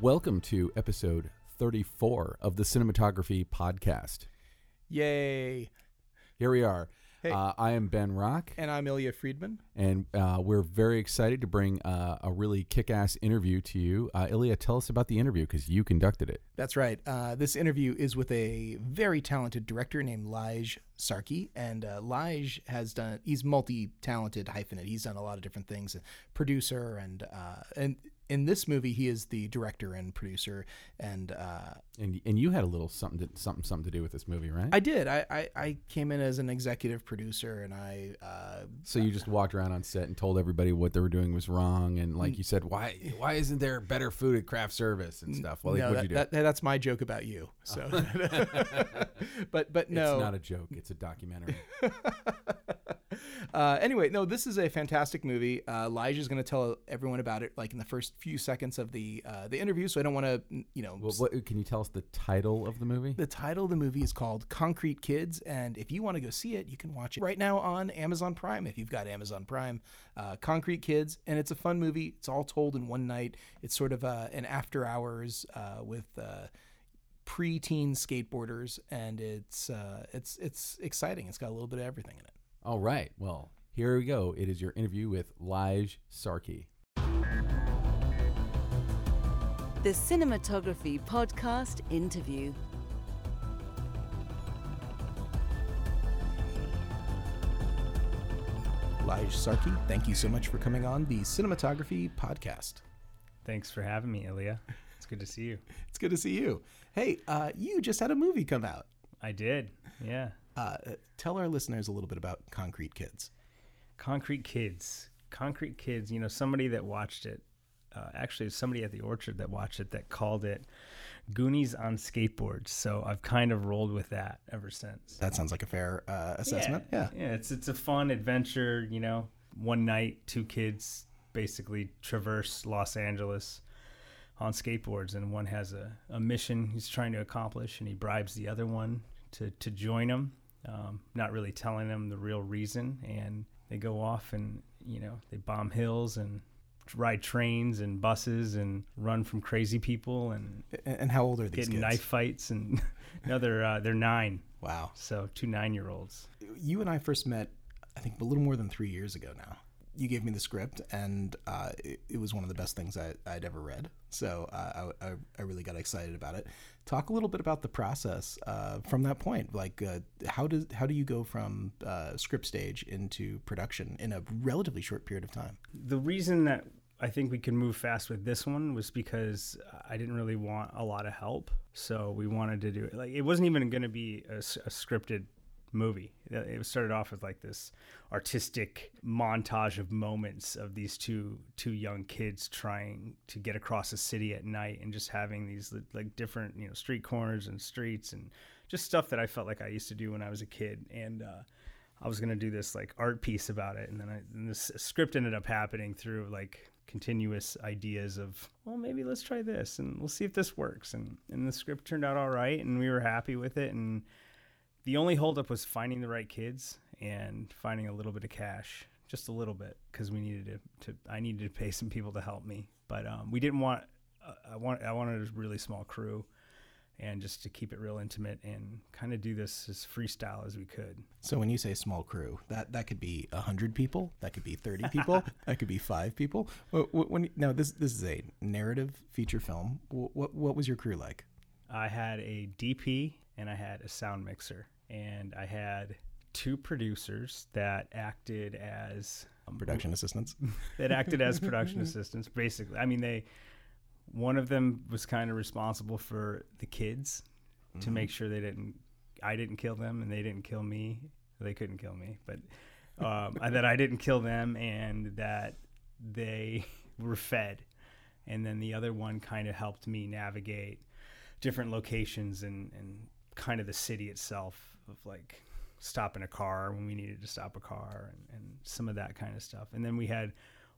Welcome to episode 34 of the Cinematography Podcast. Yay. Here we are. Hey. Uh, I am Ben Rock, And I'm Illya Friedman. and uh, we're very excited to bring uh, a really kick ass interview to you. Uh, Illya, tell us about the interview because you conducted it. That's right. Uh, this interview is with a very talented director named Lije Sarki. And uh, Lije has done, he's multi talented hyphenate. He's done a lot of different things, producer. And, uh, and in this movie, he is the director and producer. And uh, And and you had a little something to, something something to do with this movie, right? I did. I, I, I came in as an executive producer and I. Uh, so you just walked around on set and told everybody what they were doing was wrong, and like you said, why why isn't there better food at craft service and stuff? Well, no, what'd that, you do? that- that's my joke about you. So, but but no, It's not a joke; it's a documentary. Uh, anyway, no, this is a fantastic movie. Uh, is going to tell everyone about it, like in the first few seconds of the uh, the interview. So I don't want to, you know. well, what, can you tell us the title of the movie? the title of the movie is called Concrete Kids, and if you want to go see it, you can watch it right now on Amazon Prime. If you've got Amazon Prime, uh, Concrete Kids, and it's a fun movie. It's all told in one night. It's sort of uh, an after hours uh, with uh, pre-teen skateboarders, and it's uh, it's it's exciting. It's got a little bit of everything in it. All right. Well, here we go. It is your interview with Lije Sarki. The Cinematography Podcast interview. Lije Sarki, thank you so much for coming on the Cinematography Podcast. Thanks for having me, Illya. It's good to see you. It's good to see you. Hey, uh, you just had a movie come out. I did. Yeah. Uh, tell our listeners a little bit about Concrete Kids. Concrete Kids. Concrete Kids, you know, somebody that watched it, uh, actually, somebody at the orchard that watched it that called it Goonies on skateboards. So I've kind of rolled with that ever since. That sounds like a fair uh, assessment. Yeah. Yeah, it's it's a fun adventure, you know. One night, two kids basically traverse Los Angeles on skateboards and one has a, a mission he's trying to accomplish and he bribes the other one to, to join him, um, not really telling them the real reason. And they go off and, you know, they bomb hills and ride trains and buses and run from crazy people and And, how old are these get in kids? knife fights. And no, they're, uh, they're nine. Wow. So two nine year olds. You and I first met, I think, a little more than three years ago now. You gave me the script, and uh, it, it was one of the best things I, I'd ever read. So uh, I, I really got excited about it. Talk a little bit about the process uh, from that point. Like, uh, how does how do you go from uh, script stage into production in a relatively short period of time? the reason that I think we could move fast with this one was because I didn't really want a lot of help. So we wanted to do it. Like, it wasn't even going to be a scripted movie. It started off with like this artistic montage of moments of these two two young kids trying to get across a city at night and just having these like different you know street corners and streets and just stuff that I felt like I used to do when I was a kid and. uh I was gonna do this like art piece about it, and then I, and this script ended up happening through like continuous ideas of, well, maybe let's try this, and we'll see if this works, and and the script turned out all right, and we were happy with it, and the only holdup was finding the right kids and finding a little bit of cash, just a little bit, because we needed to, to, I needed to pay some people to help me, but um, we didn't want, uh, I want, I wanted a really small crew. And just to keep it real intimate and kind of do this as freestyle as we could. So when you say small crew, that that could be hundred people, that could be thirty people, that could be five people. Wh- wh- When now this this is a narrative feature film. What what was your crew like? I had a DP and I had a sound mixer, and I had two producers that acted as um, Production assistants. that acted as production assistants. Basically, I mean they. One of them was kind of responsible for the kids to make sure they didn't, I didn't kill them and they didn't kill me. They couldn't kill me, but um, that I didn't kill them and that they were fed and then the other one kind of helped me navigate different locations and and kind of the city itself of like stopping a car when we needed to stop a car and, and some of that kind of stuff. And then we had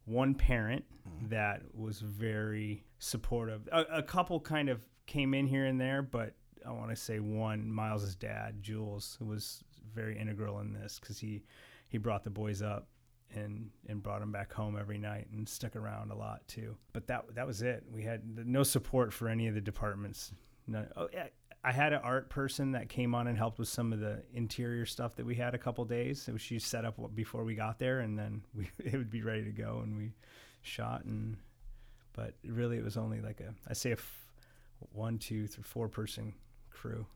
one parent mm. that was very supportive. A, a couple kind of came in here and there, but I want to say one, Miles's dad, Jules, was very integral in this because he he brought the boys up and and brought them back home every night and stuck around a lot too. But that that was it. We had no support for any of the departments. None, oh, yeah, I had an art person that came on and helped with some of the interior stuff that we had a couple days. So she set up before we got there, and then we it would be ready to go, and we shot. And but really, it was only like a I say a f- one, two, three, four person crew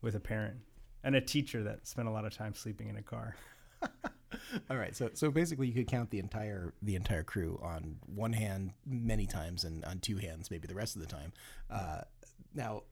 with a parent and a teacher that spent a lot of time sleeping in a car. All right, so so basically, you could count the entire the entire crew on one hand many times, and on two hands maybe the rest of the time. Uh, now,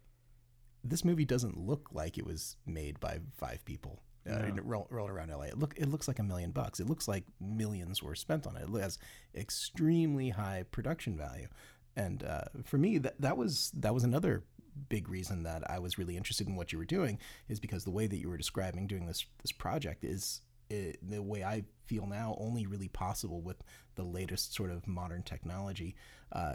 this movie doesn't look like it was made by five people. Uh, No. roll, rolled around LA. It look it looks like a million bucks. It looks like millions were spent on it. It has extremely high production value, and uh, for me, that that was that was another big reason that I was really interested in what you were doing is because the way that you were describing doing this this project is it, the way I feel now only really possible with the latest sort of modern technology. Uh,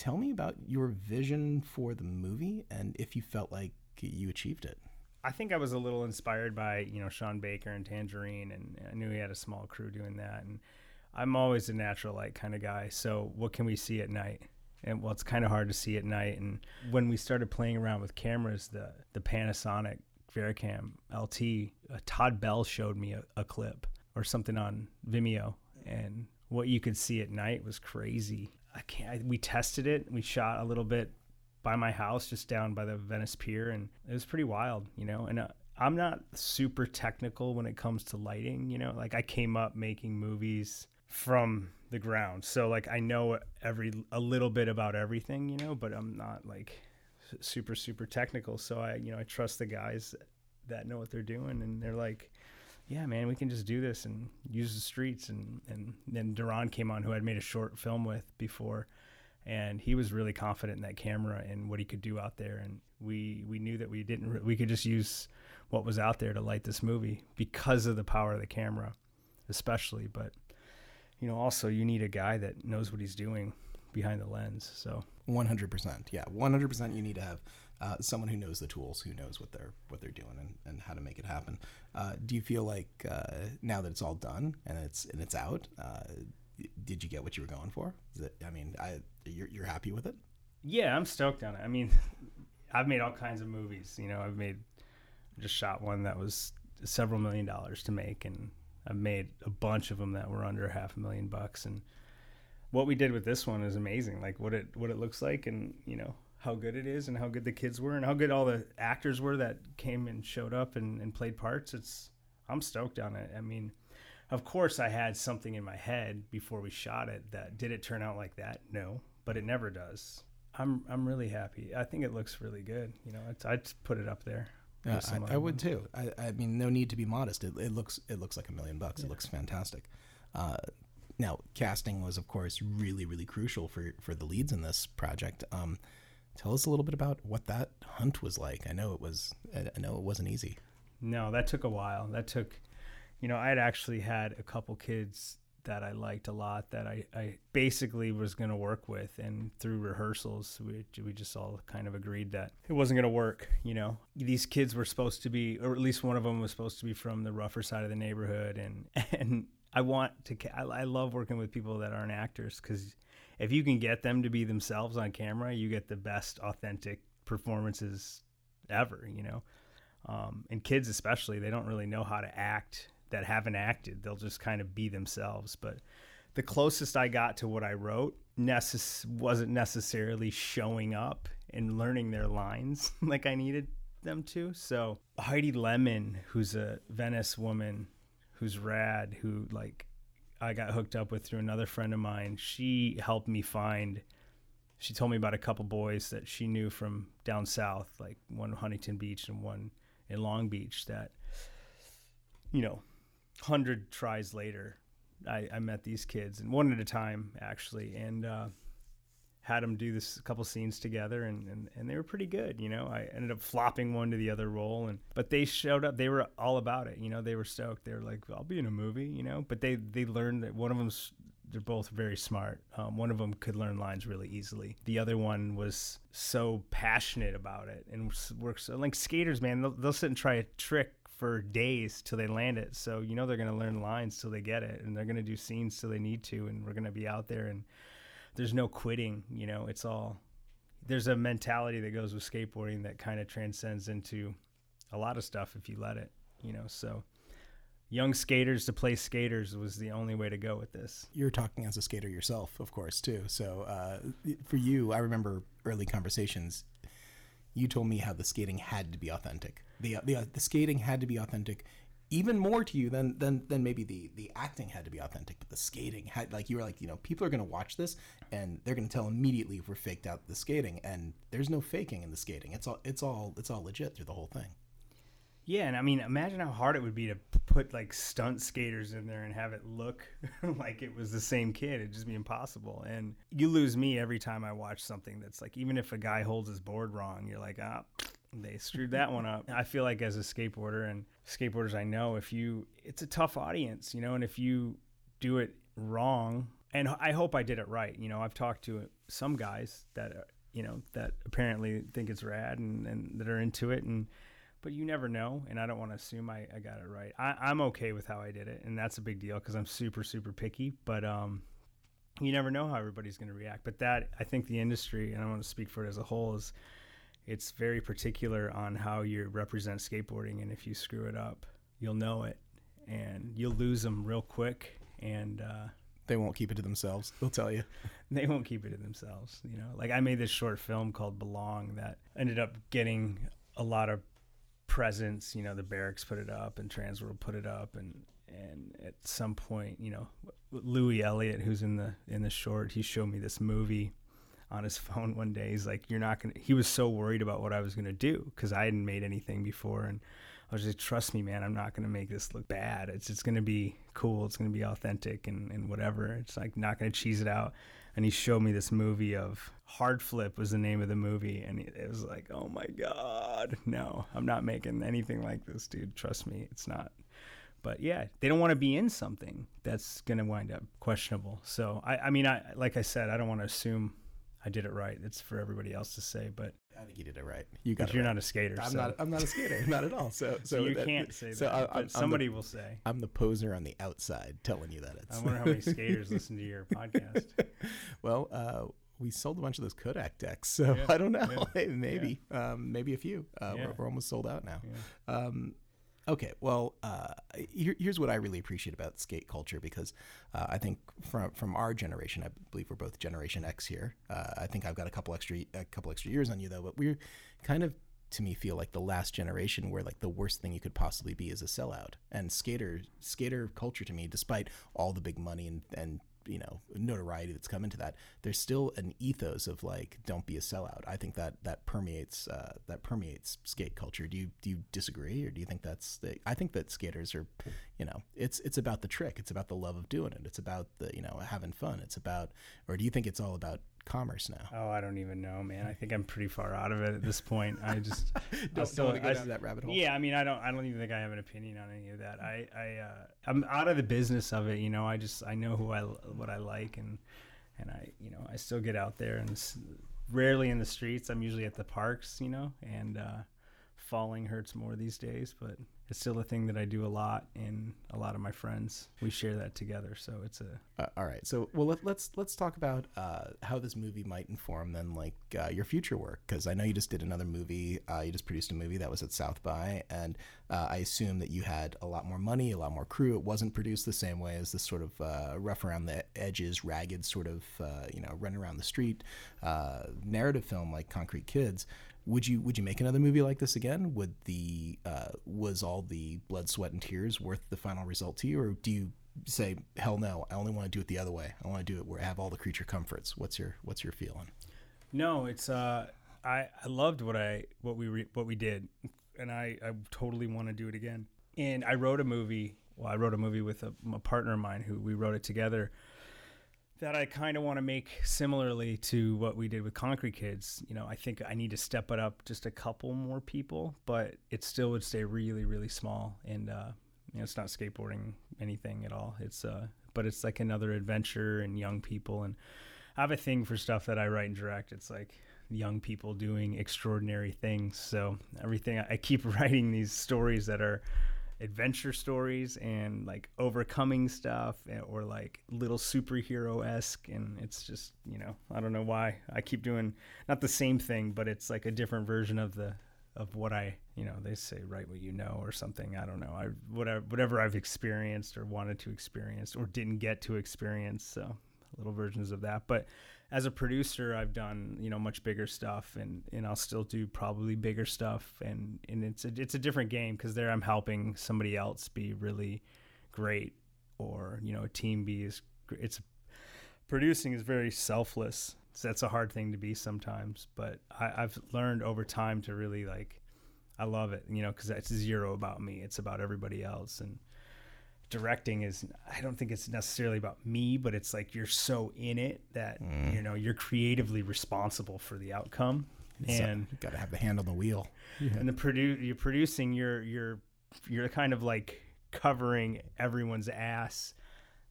tell me about your vision for the movie and if you felt like you achieved it. I think I was a little inspired by you know Sean Baker and Tangerine, and I knew he had a small crew doing that. And I'm always a natural light kind of guy. So what can we see at night? And well, it's kind of hard to see at night. And when we started playing around with cameras, the the Panasonic VariCam LT, uh, Todd Bell showed me a, a clip or something on Vimeo, and what you could see at night was crazy. I can't. I, we tested it. We shot a little bit by my house, just down by the Venice Pier, and it was pretty wild, you know. And uh, I'm not super technical when it comes to lighting, you know. Like I came up making movies from the ground, so like I know every a little bit about everything, you know. But I'm not like super super technical, so I you know I trust the guys that know what they're doing, and they're like. Yeah, man, we can just do this and use the streets. And, and then Duran came on, who I'd made a short film with before, and he was really confident in that camera and what he could do out there and we we knew that we didn't re- we could just use what was out there to light this movie because of the power of the camera especially but you know also you need a guy that knows what he's doing behind the lens so 100%. Yeah, 100% you need to have uh, someone who knows the tools, who knows what they're what they're doing and, and how to make it happen. Uh, do you feel like uh, now that it's all done and it's and it's out, uh, did you get what you were going for? It, I mean, I you're, you're happy with it? yeah i'm stoked on it i mean i've made all kinds of movies you know i've made just shot one that was several million dollars to make and i've made a bunch of them that were under half a million bucks and what we did with this one is amazing like what it what it looks like and you know how good it is and how good the kids were and how good all the actors were that came and showed up and, and played parts it's i'm stoked on it i mean of course i had something in my head before we shot it that did it turn out like that no but it never does i'm i'm really happy i think it looks really good you know it's, i'd put it up there Yeah, I, I would too. I, I mean, no need to be modest. It, it looks it looks like a million bucks. It looks fantastic. Uh, now, casting was of course really really crucial for for the leads in this project. Um, tell us a little bit about what that hunt was like. I know it was I know it wasn't easy. No, that took a while. That took, you know, I had actually had a couple kids that I liked a lot that I, I basically was going to work with. And through rehearsals, we, we just all kind of agreed that it wasn't going to work. You know, these kids were supposed to be, or at least one of them was supposed to be from the rougher side of the neighborhood. And, and I want to, I, I love working with people that aren't actors because if you can get them to be themselves on camera, you get the best authentic performances ever, you know? um, and kids especially they don't really know how to act that haven't acted. They'll just kind of be themselves. But the closest i got to what i wrote necess- wasn't necessarily showing up and learning their lines like i needed them to. So heidi lemon who's a venice woman who's rad who like i got hooked up with through another friend of mine she helped me find she told me about a couple boys that she knew from down south, like one Huntington Beach and one in Long Beach. That you know, hundred tries later, I, I met these kids, and one at a time actually, and uh, had them do this couple scenes together, and, and and they were pretty good. You know, I ended up flopping one to the other role, and but they showed up. They were all about it. You know, they were stoked. They were like, "I'll be in a movie," you know. But they they learned that one of them's they're both very smart. Um, one of them could learn lines really easily. The other one was so passionate about it and works like skaters, man. They'll, they'll sit and try a trick for days till they land it. So you know they're gonna learn lines till they get it, and they're gonna do scenes till they need to, and we're gonna be out there, and there's no quitting. You know, it's all there's a mentality that goes with skateboarding that kind of transcends into a lot of stuff if you let it. You know, so young skaters to play skaters was the only way to go with this. You're talking as a skater yourself, of course, too. So uh, for you, I remember early conversations. You told me how the skating had to be authentic. The the, uh, the skating had to be authentic, even more to you than than than maybe the the acting had to be authentic. But the skating had like you were like you know people are going to watch this and they're going to tell immediately if we're faked out the skating. And there's no faking in the skating. It's all it's all it's all legit through the whole thing. Yeah, and I mean, imagine how hard it would be to put like stunt skaters in there and have it look like it was the same kid. It'd just be impossible. And you lose me every time I watch something that's like, even if a guy holds his board wrong, you're like, ah, they screwed that one up. I feel like as a skateboarder and skateboarders I know, if you, it's a tough audience, you know, and if you do it wrong, and I hope I did it right. You know, I've talked to some guys that, you know, that apparently think it's rad and, and that are into it. And, but you never know. And I don't want to assume I, I got it right. I, I'm okay with how I did it. And that's a big deal because I'm super, super picky. But um, you never know how everybody's going to react. But that, I think the industry, and I want to speak for it as a whole, is it's very particular on how you represent skateboarding. And if you screw it up, you'll know it and you'll lose them real quick. And, uh, they won't keep it to themselves. They'll tell you. they won't keep it to themselves. You know, like I made this short film called Belong that ended up getting a lot of presence. You know, the Berrics put it up and Transworld put it up, and and at some point, you know, Louis Elliott, who's in the in the short, he showed me this movie on his phone one day. He's like, "You're not gonna." He was so worried about what I was gonna do because I hadn't made anything before, and I was like, "Trust me, man. I'm not gonna make this look bad. It's just gonna be cool. It's gonna be authentic and and whatever. It's like not gonna cheese it out." And he showed me this movie of Hard Flip was the name of the movie, and it was like, oh my god, no, I'm not making anything like this, dude. Trust me, it's not. But yeah, they don't want to be in something that's gonna wind up questionable. So I, I mean, I like I said, I don't want to assume I did it right. It's for everybody else to say, but I think you did it right. You got. But you're right. not a skater. I'm so. not. I'm not a skater. not at all. So, so, So you that- can't say so that, I- but I'm- I'm somebody the, will say. I'm the poser on the outside, telling you that it's. I wonder how many skaters listen to your podcast. well, uh, we sold a bunch of those Kodak decks, so Yeah, I don't know. yeah, Hey, maybe, um, maybe a few. Uh, Yeah. we're, we're almost sold out now. Yeah. Um, okay, well, uh, here, here's what I really appreciate about skate culture because uh, I think from from our generation, I believe we're both Generation X here. Uh, I think I've got a couple extra a couple extra years on you though, but we're kind of to me feel like the last generation where like the worst thing you could possibly be is a sellout and skater skater culture to me despite all the big money and and you know notoriety that's come into that there's still an ethos of like don't be a sellout. I think that that permeates uh, that permeates skate culture. Do you do you disagree or do you think that's the i think that skaters are you know it's it's about the trick. It's about the love of doing it. It's about the you know having fun. It's about or do you think it's all about commerce now Oh, I don't even know, man. I think I'm pretty far out of it at this point. I just don't, still- don't want to I- down that rabbit hole Yeah, I mean, I don't, I don't even think I have an opinion on any of that. I, I, uh, I'm out of the business of it. You know, I just, I know who I, what I like, and, and I, you know, I still get out there and s- rarely in the streets. I'm usually at the parks, you know, and uh, falling hurts more these days, but it's still a thing that I do a lot, and a lot of my friends we share that together. So it's a, Uh, all right. So, well, let, let's let's talk about uh, how this movie might inform then, like uh, your future work, because I know you just did another movie. Uh, you just produced a movie that was at South by, and uh, I assume that you had a lot more money, a lot more crew. It wasn't produced the same way as this sort of uh, rough around the edges, ragged sort of you know run around the street narrative film like Concrete Kids. Would you would you make another movie like this again? Would the was all the blood, sweat, and tears worth the final result to you, or do you say hell no? I only want to do it the other way. I want to do it where I have all the creature comforts. What's your what's your feeling? No, it's uh, I I loved what I what we re, what we did, and I I totally want to do it again. And I wrote a movie. Well, I wrote a movie with a, a partner of mine who we wrote it together. That I kind of want to make similarly to what we did with Concrete Kids. You know, I think I need to step it up just a couple more people, but it still would stay really, really small. And uh, you know, it's not skateboarding anything at all. It's uh, but it's like another adventure and young people. And I have a thing for stuff that I write and direct. It's like young people doing extraordinary things. So everything I keep writing these stories that are adventure stories and like overcoming stuff eh, or like little superhero esque. And it's just, you know, I don't know why I keep doing not the same thing, but it's like a different version of the, of what I, you know, they say write what you know or something. I don't know. I whatever whatever I've experienced or wanted to experience or didn't get to experience. So little versions of that. But as a producer, I've done you know much bigger stuff, and and I'll still do probably bigger stuff, and and it's a, it's a different game because there I'm helping somebody else be really great, or you know a team be is it's producing is very selfless. So that's a hard thing to be sometimes, but I, I've learned over time to really like. I love it, you know, because it's zero about me. It's about everybody else, and directing is I don't think it's necessarily about me, but it's like you're so in it that mm. you know you're creatively responsible for the outcome. And so, got to have the hand on the wheel. Yeah. And the produ- you're producing you're you're you're kind of like covering everyone's ass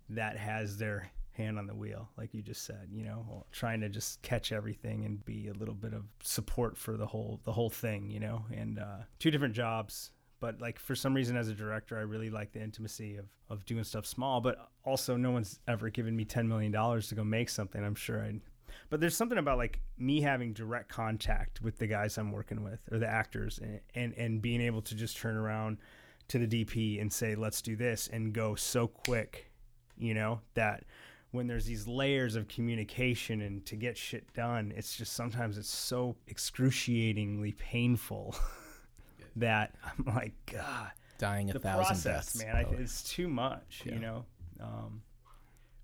that has their hand on the wheel like you just said you know trying to just catch everything and be a little bit of support for the whole the whole thing you know and uh, two different jobs but like for some reason as a director i really like the intimacy of, of doing stuff small but also no one's ever given me $10 million to go make something i'm sure i'd but there's something about like me having direct contact with the guys i'm working with or the actors and, and, and being able to just turn around to the dp and say let's do this and go so quick you know that when there's these layers of communication and to get shit done it's just sometimes it's so excruciatingly painful that I'm like, God, dying a the thousand process, deaths, man. I, it's too much, yeah. you know. Um,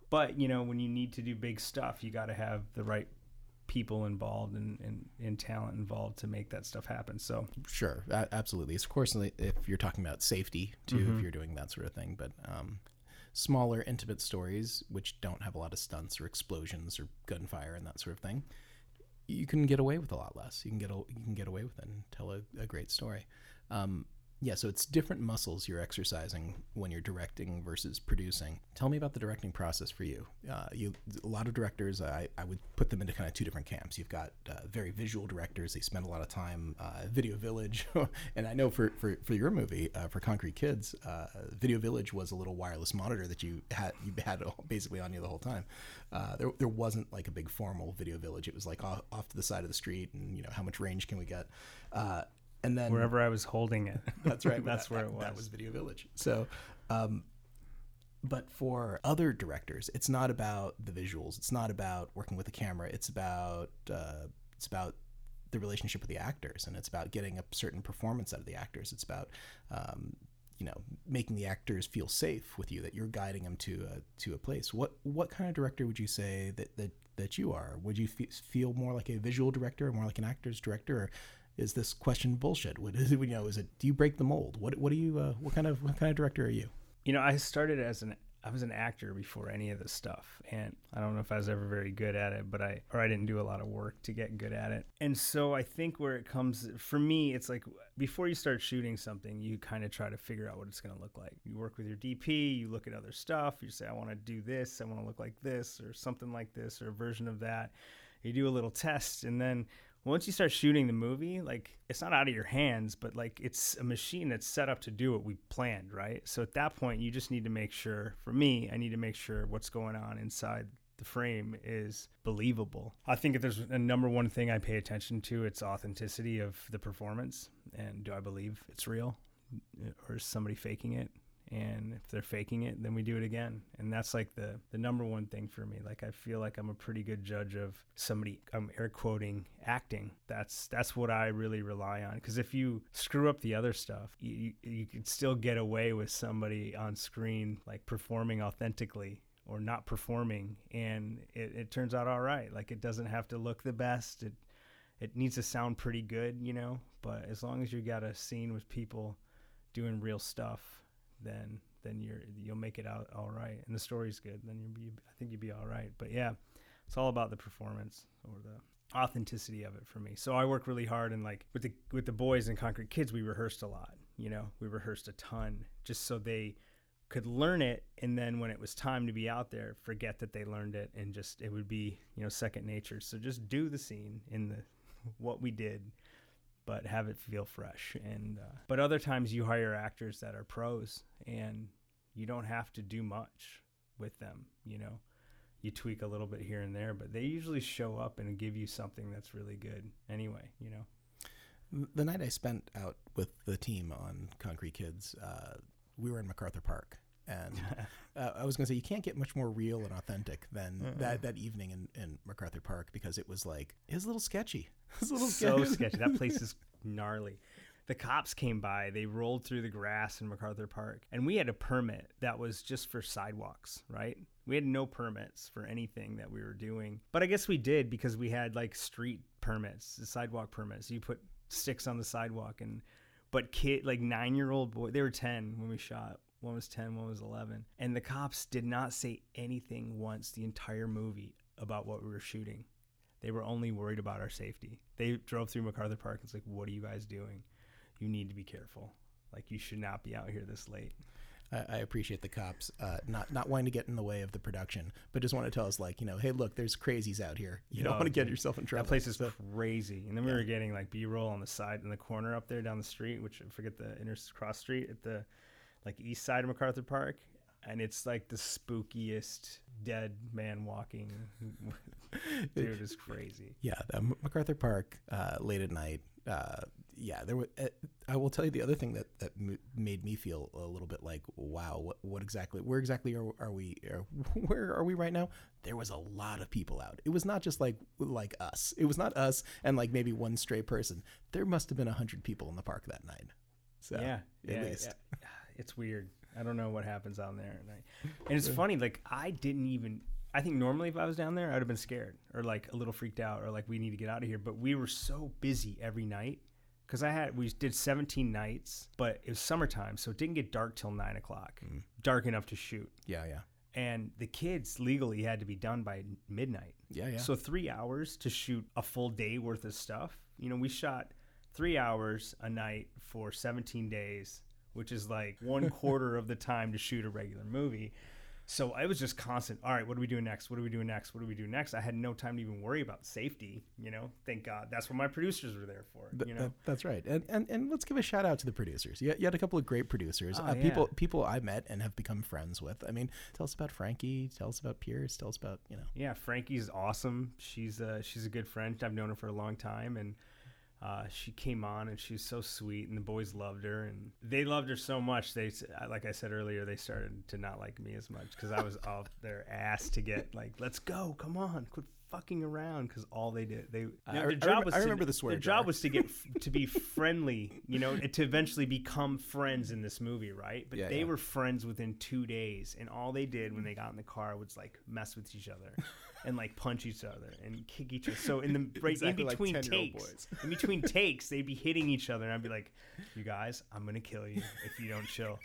but you know, when you need to do big stuff, you got to have the right people involved and, and, and talent involved to make that stuff happen. So sure, absolutely. Of course, if you're talking about safety too, mm-hmm. if you're doing that sort of thing, but um, smaller, intimate stories which don't have a lot of stunts or explosions or gunfire and that sort of thing you can get away with a lot less. You can get a, you can get away with it and tell a, a great story. Um, yeah, so it's different muscles you're exercising when you're directing versus producing. Tell me about the directing process for you. Uh, you a lot of directors, I, I would put them into kind of two different camps. You've got uh, very visual directors; they spend a lot of time uh, Video Village, and I know for for, for your movie uh, for Concrete Kids, uh, Video Village was a little wireless monitor that you had you had basically on you the whole time. Uh, there there wasn't like a big formal Video Village. It was like off, off to the side of the street, and you know how much range can we get and then wherever I was holding it. That's right. that's that, where that, it was. That was Video Village. So, um, but for other directors, it's not about the visuals. It's not about working with the camera. It's about uh, it's about the relationship with the actors, and it's about getting a certain performance out of the actors. It's about um, you know making the actors feel safe with you that you're guiding them to a, to a place. What what kind of director would you say that that that you are? Would you feel more like a visual director, or more like an actor's director, or is this question bullshit? What is it? You know, is it? Do you break the mold? What What do you? Uh, what kind of What kind of director are you? You know, I started as an I was an actor before any of this stuff, and I don't know if I was ever very good at it, but I or I didn't do a lot of work to get good at it. And so I think where it comes for me, it's like before you start shooting something, you kind of try to figure out what it's going to look like. You work with your DP, you look at other stuff, you say I want to do this, I want to look like this or something like this or a version of that. You do a little test and then once you start shooting the movie, like it's not out of your hands, but like it's a machine that's set up to do what we planned, right? So at that point, you just need to make sure, for me, I need to make sure what's going on inside the frame is believable. I think if there's a number one thing I pay attention to, it's authenticity of the performance. And do I believe it's real? Or is somebody faking it? And if they're faking it then we do it again. And that's like the the number one thing for me. Like i feel like i'm a pretty good judge of somebody i'm air quoting acting. That's that's what i really rely on. Because if you screw up the other stuff you, you can still get away with somebody on screen like performing authentically or not performing. And it, it turns out all right. Like it doesn't have to look the best. It it needs to sound pretty good you know? But as long as you got a scene with people doing real stuff then then you're you'll make it out all right, and the story's good, then you'll be I think you'll be all right. But yeah, it's all about the performance or the authenticity of it for me. So I work really hard and like with the with the boys and Concrete Kids, we rehearsed a lot. You know, we rehearsed a ton just so they could learn it and then when it was time to be out there forget that they learned it and just it would be you know second nature so just do the scene in the what we did but have it feel fresh. And uh, but other times you hire actors that are pros and you don't have to do much with them you know? You tweak a little bit here and there but they usually show up and give you something that's really good anyway you know? The night I spent out with the team on Concrete Kids, uh, we were in MacArthur Park. And uh, I was going to say, you can't get much more real and authentic than that, that evening in, in MacArthur Park because it was like, it was a little sketchy. It was a little so sketchy. sketchy. That place is gnarly. The cops came by. They rolled through the grass in MacArthur Park, and we had a permit that was just for sidewalks. Right? We had no permits for anything that we were doing, but I guess we did because we had like street permits, the sidewalk permits. You put sticks on the sidewalk, and but kid like nine year old boy, they were ten when we shot. One was 10, one was 11. And the cops did not say anything once the entire movie about what we were shooting. They were only worried about our safety. They drove through MacArthur Park. And it's like, what are you guys doing? You need to be careful. Like, you should not be out here this late. I, appreciate the cops uh, not not wanting to get in the way of the production, but just want to tell us like you know, hey, look, there's crazies out here. You don't want to get yourself in trouble. That place is crazy. And then we were getting like B roll on the side in the corner up there down the street, which I forget the inter cross street at the like east side of MacArthur Park. And it's like the spookiest dead man walking. Dude, is crazy. Yeah, MacArthur Park uh, late at night. Uh, yeah, there. Was, uh, I will tell you the other thing that that m- made me feel a little bit like, wow, what what exactly? Where exactly are, are we? Are, where are we right now? There was a lot of people out. It was not just like like us. It was not us and like maybe one stray person. There must have been a hundred people in the park that night. So yeah, at yeah, least. yeah. It's weird. I don't know what happens down there at night. And it's funny, like I didn't even. I think normally if I was down there, I'd have been scared or like a little freaked out or like we need to get out of here. But we were so busy every night because I had we did 17 nights, but it was summertime, so it didn't get dark till nine o'clock, mm. dark enough to shoot. Yeah, yeah, And the kids legally had to be done by midnight. yeah, yeah. So three hours to shoot a full day worth of stuff. You know, we shot three hours a night for 17 days, which is like one quarter of the time to shoot a regular movie. So I was just constant. All right, what are we doing next? What are we doing next? What do we do next? I had no time to even worry about safety. You know, thank God. That's what my producers were there for. You know, that- that's right. And, and and let's give a shout out to the producers. You, you had a couple of great producers. Oh, uh, People yeah. people I met and have become friends with. I mean, tell us about Frankie. Tell us about Pierce. Tell us about you know. Yeah, Frankie's awesome. She's uh, she's a good friend. I've known her for a long time, and uh, she came on and she's so sweet, and the boys loved her, and they loved her so much. They, like I said earlier, they started to not like me as much because I was off their ass to get like, let's go, come on, quit fucking around, because all they did, they I- their I job remember- was I to- remember the swear Their jar. job was to get to be friendly, you know, to eventually become friends in this movie, right? But Yeah, they yeah. were friends within two days, and all they did when they got in the car was like mess with each other and like punch each other and kick each other. So in the right Exactly in between 10-year-old takes, in between takes, they'd be hitting each other, and I'd be like, "You guys, I'm gonna kill you if you don't chill."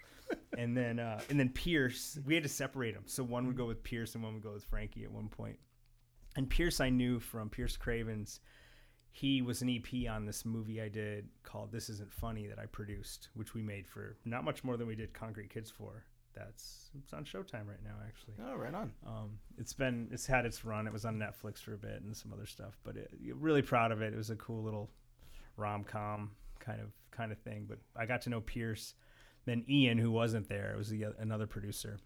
And then uh, and then Pierce, we had to separate them. So one would go with Pierce and one would go with Frankie at one point. And Pierce, I knew from Pierce Cravens. He was an EP on this movie I did called "This Isn't Funny" that I produced, which we made for not much more than we did Concrete Kids for. That's it's on Showtime right now, actually. Oh, right on. Um, it's been it's had its run. It was on Netflix for a bit and some other stuff, but it, really proud of it. It was a cool little rom com kind of kind of thing. But I got to know Pierce, then Ian, who wasn't there, It was the, another producer,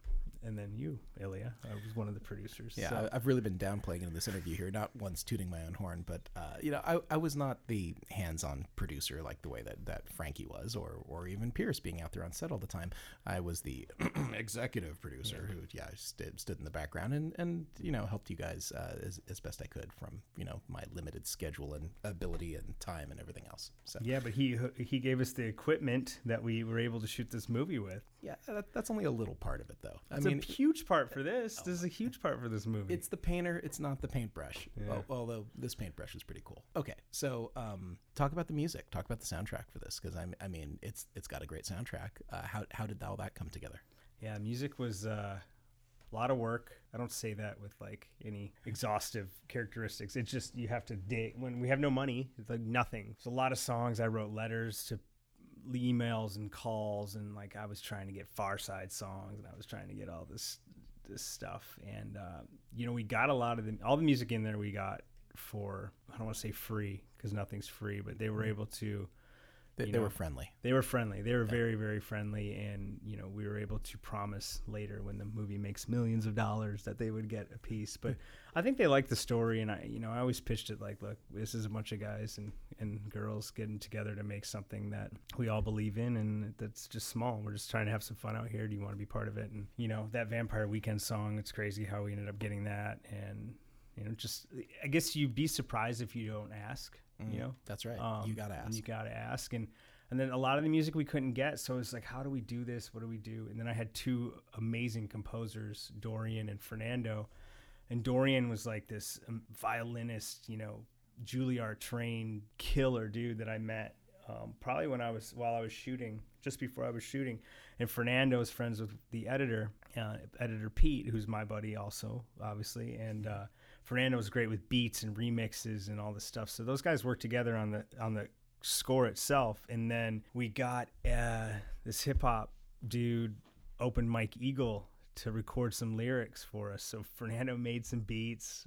and then you, Illya, I was one of the producers. Yeah, So- I've really been downplaying in this interview here. Not once tooting my own horn, but uh, you know, I, I was not the hands-on producer like the way that, that Frankie was, or or even Pierce being out there on set all the time. I was the executive producer who, yeah, stood, stood in the background and and you know helped you guys uh, as as best I could from you know my limited schedule and ability and time and everything else. So yeah, but he he gave us the equipment that we were able to shoot this movie with. Yeah, that, that's only a little part of it though. I mean, a huge part for this. This is a huge part for this movie. It's the painter. It's not the paintbrush. Yeah. Al- although this paintbrush is pretty cool. Okay, so um, talk about the music. Talk about the soundtrack for this because I, I mean, it's it's got a great soundtrack. Uh, how how did all that come together? Yeah, music was uh, a lot of work. I don't say that with like any exhaustive characteristics. It's just you have to dig when we have no money. It's like nothing. It's a lot of songs. I wrote letters to emails and calls, and like I was trying to get Pharcyde songs, and I was trying to get all this this stuff. And uh, you know, we got a lot of the all the music in there. We got for I don't want to say free because nothing's free, but they were able to They, they were friendly. they were friendly. They were very, very friendly, and you know, we were able to promise later when the movie makes millions of dollars that they would get a piece. But I think they liked the story, and I, you know, I always pitched it like, look, this is a bunch of guys and and girls getting together to make something that we all believe in, and that's just small. We're just trying to have some fun out here. Do you want to be part of it? And you know, that Vampire Weekend song, it's crazy how we ended up getting that, and you know, just I guess you'd be surprised if you don't ask. You know, That's right. um, you gotta and ask. You gotta ask, and and then a lot of the music we couldn't get, so it's like, how do we do this? What do we do? And then I had two amazing composers, Dorian and Fernando, and Dorian was like this um, violinist, you know, Juilliard trained killer dude that I met. Um, probably when I was while I was shooting, just before I was shooting, and Fernando is friends with the editor, uh, editor Pete, who's my buddy also, obviously, and uh, Fernando was great with beats and remixes and all this stuff. So those guys worked together on the on the score itself, and then we got uh, this hip hop dude, Open Mike Eagle, to record some lyrics for us. So Fernando made some beats,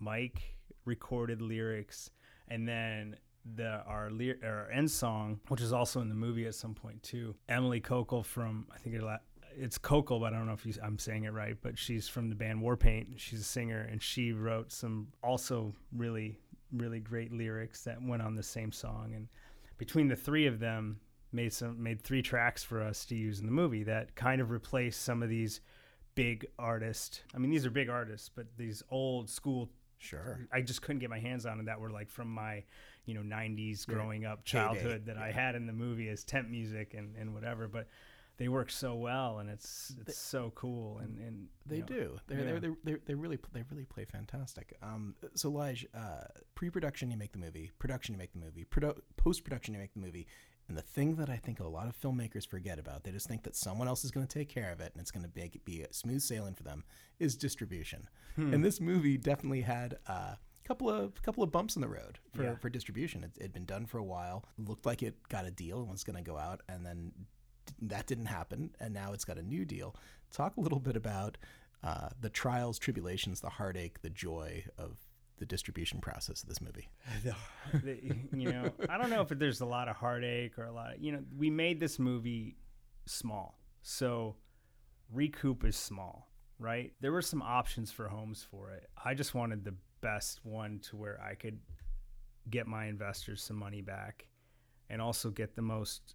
Mike recorded lyrics, and then the our our end song, which is also in the movie at some point too. Emily Kokal from I think it la- it's Kokal, but I don't know if you, I'm saying it right. But she's from the band Warpaint. She's a singer, and she wrote some also really really great lyrics that went on the same song. And between the three of them, made some made three tracks for us to use in the movie that kind of replaced some of these big artists. I mean, these are big artists, but these old school Sure. I just couldn't get my hands on it that were like from my, you know, 90s Your growing up heyday, childhood that I had in the movie as temp music and, and whatever. But they work so well and it's it's so cool and, and They know, do. They're, yeah. they're, they're, they're, they really they really play fantastic. Um, so, Lije, uh, pre-production you make the movie, production you make the movie, produ- post-production you make the movie, and the thing that I think a lot of filmmakers forget about, they just think that someone else is going to take care of it and it's going to it be a smooth sailing for them, is distribution. Hmm. And this movie definitely had a couple of couple of bumps in the road for, Yeah. for distribution. It had been done for a while, looked like it got a deal and was going to go out, and then that didn't happen, and now it's got a new deal. Talk a little bit about uh, the trials, tribulations, the heartache, the joy of the distribution process of this movie. the, you know, I don't know if there's a lot of heartache or a lot of, you know, we made this movie small. So recoup is small, right? There were some options for homes for it. I just wanted the best one to where I could get my investors some money back and also get the most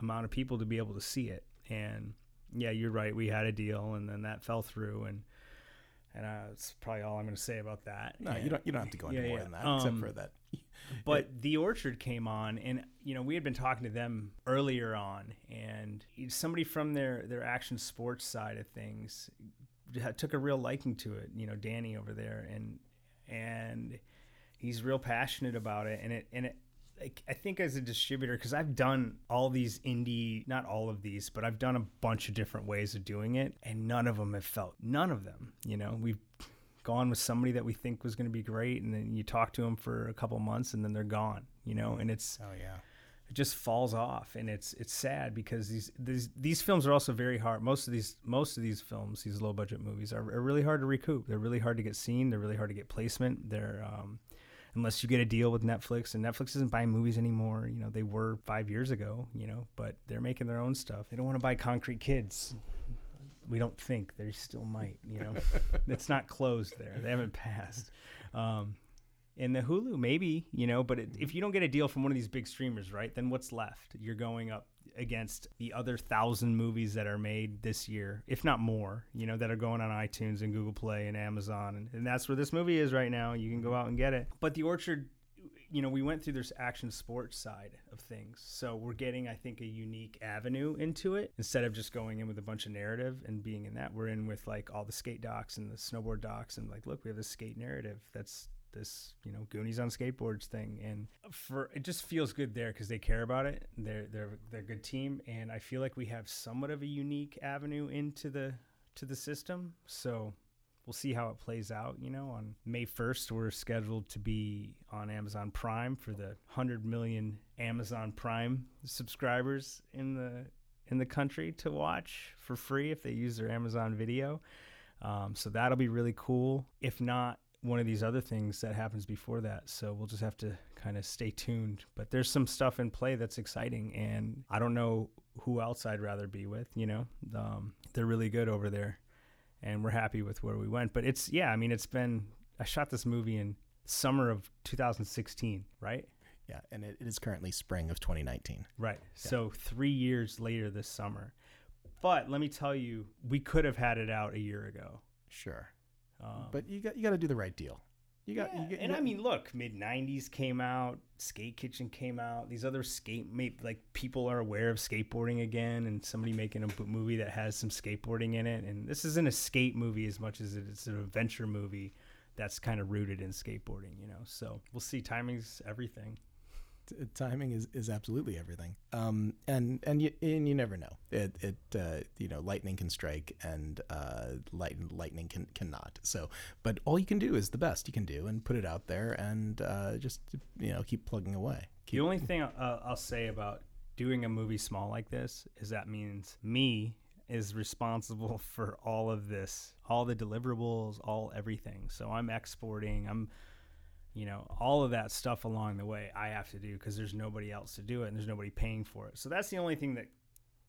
amount of people to be able to see it. And yeah, you're right. We had a deal and then that fell through and and uh, that's probably all I'm going to say about that. No, And- you don't. You don't have to go into Yeah, more yeah. than that, except Um, for that. but the orchard came on and you know we had been talking to them earlier on and somebody from their their action sports side of things took a real liking to it you know danny over there and and he's real passionate about it and it and it like, I think as a distributor, because I've done all these indie, not all of these, but I've done a bunch of different ways of doing it, and none of them have felt, none of them. You know, we've gone with somebody that we think was going to be great, and then you talk to them for a couple months, and then they're gone. You know, and it's Oh yeah. it just falls off, and it's it's sad because these these these films are also very hard. Most of these most of these films, these low budget movies, are, are really hard to recoup. They're really hard to get seen. They're really hard to get placement. They're um, unless you get a deal with Netflix, and Netflix isn't buying movies anymore. You know, they were five years ago. You know, but they're making their own stuff. They don't want to buy Concrete Kids. We don't think they still might. You know, it's not closed there. They haven't passed. Um, and the Hulu, maybe, you know, but it, if you don't get a deal from one of these big streamers, right, then what's left? You're going up against the other thousand movies that are made this year, if not more, you know, that are going on iTunes and Google Play and Amazon. And, and that's where this movie is right now. You can go out and get it. But The Orchard, you know, we went through this action sports side of things. So we're getting, I think, a unique avenue into it. Instead of just going in with a bunch of narrative and being in that, we're in with like all the skate docs and the snowboard docs and like, look, we have this skate narrative that's this you know Goonies on skateboards thing, and for it just feels good there because they care about it. They're they're they're a good team, and I feel like we have somewhat of a unique avenue into the to the system. So we'll see how it plays out. You know, on May 1st, we're scheduled to be on Amazon Prime for the 100 million Amazon Prime subscribers in the in the country to watch for free if they use their Amazon Video. Um, so that'll be really cool. If not, one of these other things that happens before that. So we'll just have to kind of stay tuned. But there's some stuff in play that's exciting, and I don't know who else I'd rather be with. You know, um, they're really good over there and we're happy with where we went. But it's yeah, I mean, it's been I shot this movie in summer of 2016, right? Yeah, and it, it is currently spring of 2019. Right. Yeah. So three years later this summer. But let me tell you, we could have had it out a year ago. Sure. Um, but you got you got to do the right deal. You got, yeah, you got and got, I mean, look, mid '90s came out, Skate Kitchen came out. These other skate, like people are aware of skateboarding again, and somebody making a movie that has some skateboarding in it. And this isn't a skate movie as much as it's an adventure movie that's kind of rooted in skateboarding, you know. So we'll see. Timing's everything t- timing is, is absolutely everything. Um, and and you and you never know. It it uh, you know lightning can strike and uh, light, lightning can cannot. So, but all you can do is the best you can do and put it out there and uh, just you know keep plugging away. Keep, the only thing I'll, I'll say about doing a movie small like this is that means me is responsible for all of this, all the deliverables, all everything. So I'm exporting. I'm you know all of that stuff along the way i have to do because there's nobody else to do it and there's nobody paying for it so that's the only thing that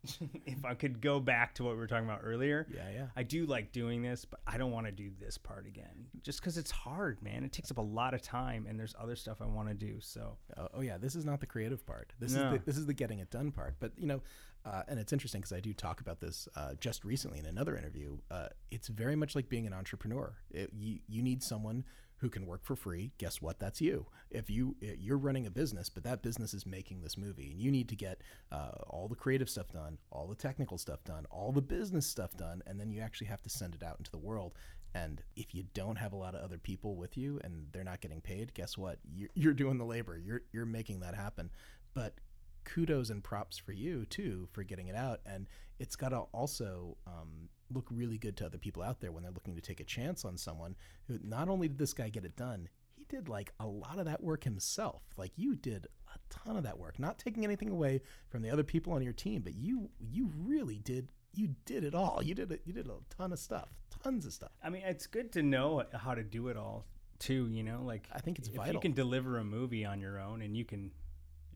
if i could go back to what we were talking about earlier yeah yeah i do like doing this but i don't want to do this part again just because it's hard man it takes up a lot of time and there's other stuff i want to do so oh, oh, yeah this is not the creative part this no. is the, this is the getting it done part but you know uh, and it's interesting because I do talk about this uh, just recently in another interview. Uh, it's very much like being an entrepreneur. It, you you need someone who can work for free, guess what? That's you. If you you're running a business, but that business is making this movie, and you need to get uh, all the creative stuff done, all the technical stuff done, all the business stuff done, and then you actually have to send it out into the world. And if you don't have a lot of other people with you and they're not getting paid, guess what? You're, you're doing the labor. You're you're making that happen. But kudos and props for you too for getting it out. And it's got to also um, look really good to other people out there when they're looking to take a chance on someone who not only did this guy get it done, he did like a lot of that work himself. Like you did a ton of that work, not taking anything away from the other people on your team, but you you really did you did it all. You did it. You did a ton of stuff, tons of stuff. I mean, it's good to know how to do it all too. You know, like I think it's if vital. you can deliver a movie on your own and you can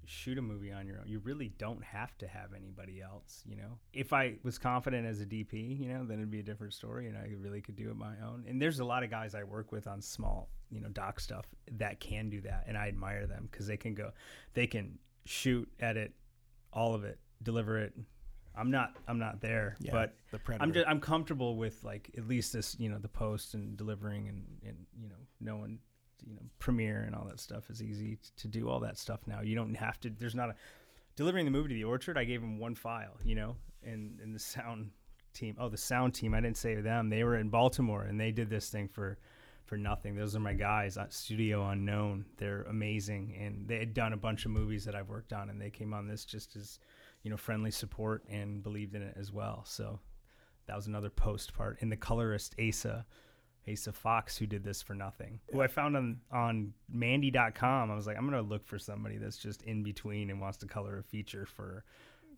shoot a movie on your own. You really don't have to have anybody else, you know. If I was confident as a DP, you know, then it'd be a different story and I really could do it my own. And there's a lot of guys I work with on small, you know, doc stuff that can do that and I admire them cuz they can go they can shoot, edit all of it, deliver it. I'm not I'm not there, yeah, but the I'm just I'm comfortable with like at least this, you know, the post and delivering and and you know, knowing you know Premiere and all that stuff is easy to do all that stuff now. You don't have to. There's not a delivering the movie to the orchard. I gave him one file, you know, and and the sound team. Oh, the sound team. I didn't say them. They were in Baltimore and they did this thing for for nothing. Those are my guys at Studio Unknown. They're amazing, and they had done a bunch of movies that I've worked on, and they came on this just as you know friendly support and believed in it as well. So that was another post part. And the colorist Asa Asa Fox who did this for nothing. Who I found on on Mandy.com. I was like, I'm gonna look for somebody that's just in between and wants to color a feature for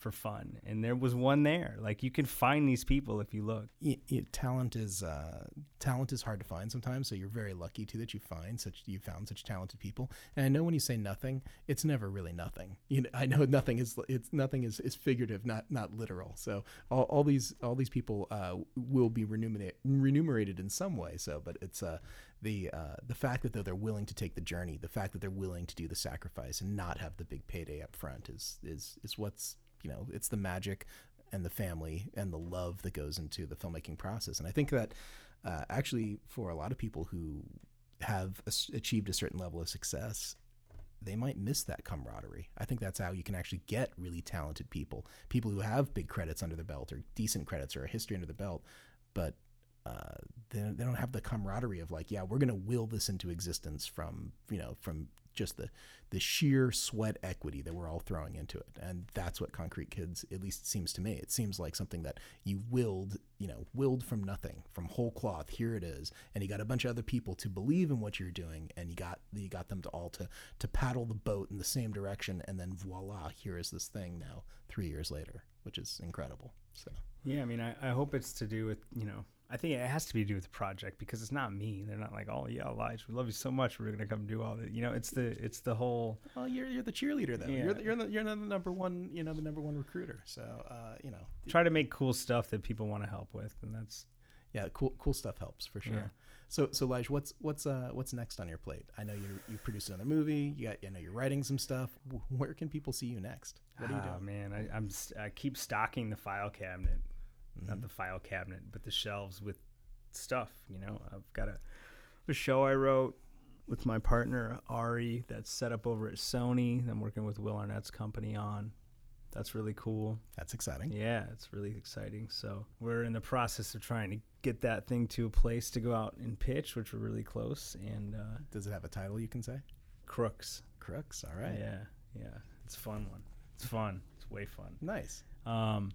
for fun. And there was one there. Like you can find these people if you look. talent is uh, talent is hard to find sometimes. So you're very lucky too that you find such you found such talented people. And I know when you say nothing, it's never really nothing. You know, I know nothing is it's nothing is, is figurative, not not literal. So all, all these all these people uh, will be remunerated remunerated in some way. So, but it's uh, the uh, the fact that though they're willing to take the journey, the fact that they're willing to do the sacrifice and not have the big payday up front is is is what's you know it's the magic and the family and the love that goes into the filmmaking process. And I think that uh, actually for a lot of people who have achieved a certain level of success, they might miss that camaraderie. I think that's how you can actually get really talented people, people who have big credits under the belt or decent credits or a history under the belt, but uh, they, don't have the camaraderie of like, yeah, we're gonna will this into existence from you know from just the the sheer sweat equity that we're all throwing into it, and that's what Concrete Kids at least seems to me. It seems like something that you willed, you know, willed from nothing, from whole cloth. Here it is, and you got a bunch of other people to believe in what you're doing, and you got you got them to all to to paddle the boat in the same direction, and then voila, here is this thing now three years later, which is incredible. So. Yeah, I mean, I, I hope it's to do with you know I think it has to be to do with the project because it's not me. They're not like, oh yeah, Elijah, we love you so much. We're gonna come do all that. You know, it's the it's the whole. Well, you're you're the cheerleader though. Yeah. You're the, you're the, you're the number one. You know, the number one recruiter. So uh, you know, Try to make cool stuff that people want to help with, and that's yeah, cool cool stuff helps for sure. Yeah. So so Lije, what's what's uh what's next on your plate? I know you you produced another movie. You got I know you're writing some stuff. Where can people see you next? What are you Ah, doing? man, I, I'm I keep stocking the file cabinet, Mm-hmm. not the file cabinet, but the shelves with stuff. You know, I've got a, a show I wrote with my partner Ari that's set up over at Sony. I'm working with Will Arnett's company on. That's really cool. That's exciting. Yeah, it's really exciting. So we're in the process of trying to get that thing to a place to go out and pitch, which we're really close. And uh, Does it have a title you can say? Crooks. Crooks. All right. Yeah, yeah, it's a fun one. It's fun. It's way fun. Nice. Um,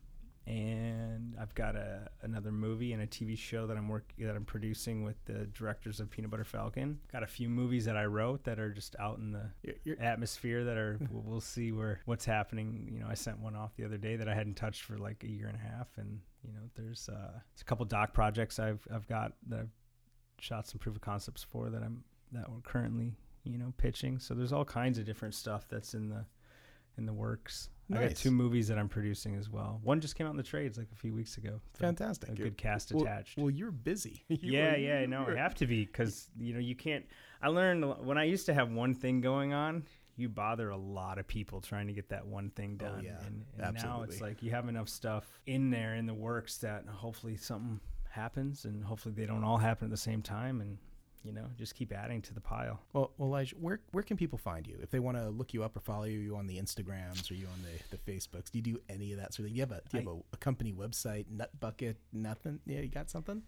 and I've got a another movie and a TV show that I'm work that I'm producing with the directors of Peanut Butter Falcon. Got a few movies that I wrote that are just out in the You're, you're, atmosphere that are we'll, we'll see where what's happening. You know, I sent one off the other day that I hadn't touched for like a year and a half, and you know, there's uh, a couple doc projects I've I've got that I've shot some proof of concepts for that I'm that we're currently you know pitching. So there's all kinds of different stuff that's in the in the works. I got two movies that I'm producing as well. One just came out in the trades like a few weeks ago. Fantastic. A You're- good cast well, attached. Well, you're busy. You yeah, are- yeah, no, I have to be because you know you can't. I learned when I used to have one thing going on. You bother a lot of people trying to get that one thing Oh, done, yeah, and, and now it's like you have enough stuff in there in the works that hopefully something happens, and hopefully they don't all happen at the same time, and you know just keep adding to the pile. Well, well, Elijah, where where can people find you if they want to look you up or follow you on the Instagrams or you on the, the Facebooks? Do you do any of that sort of? thing? Do you have a do you have a, a company website? Nut bucket? Nothing? Yeah, you got something?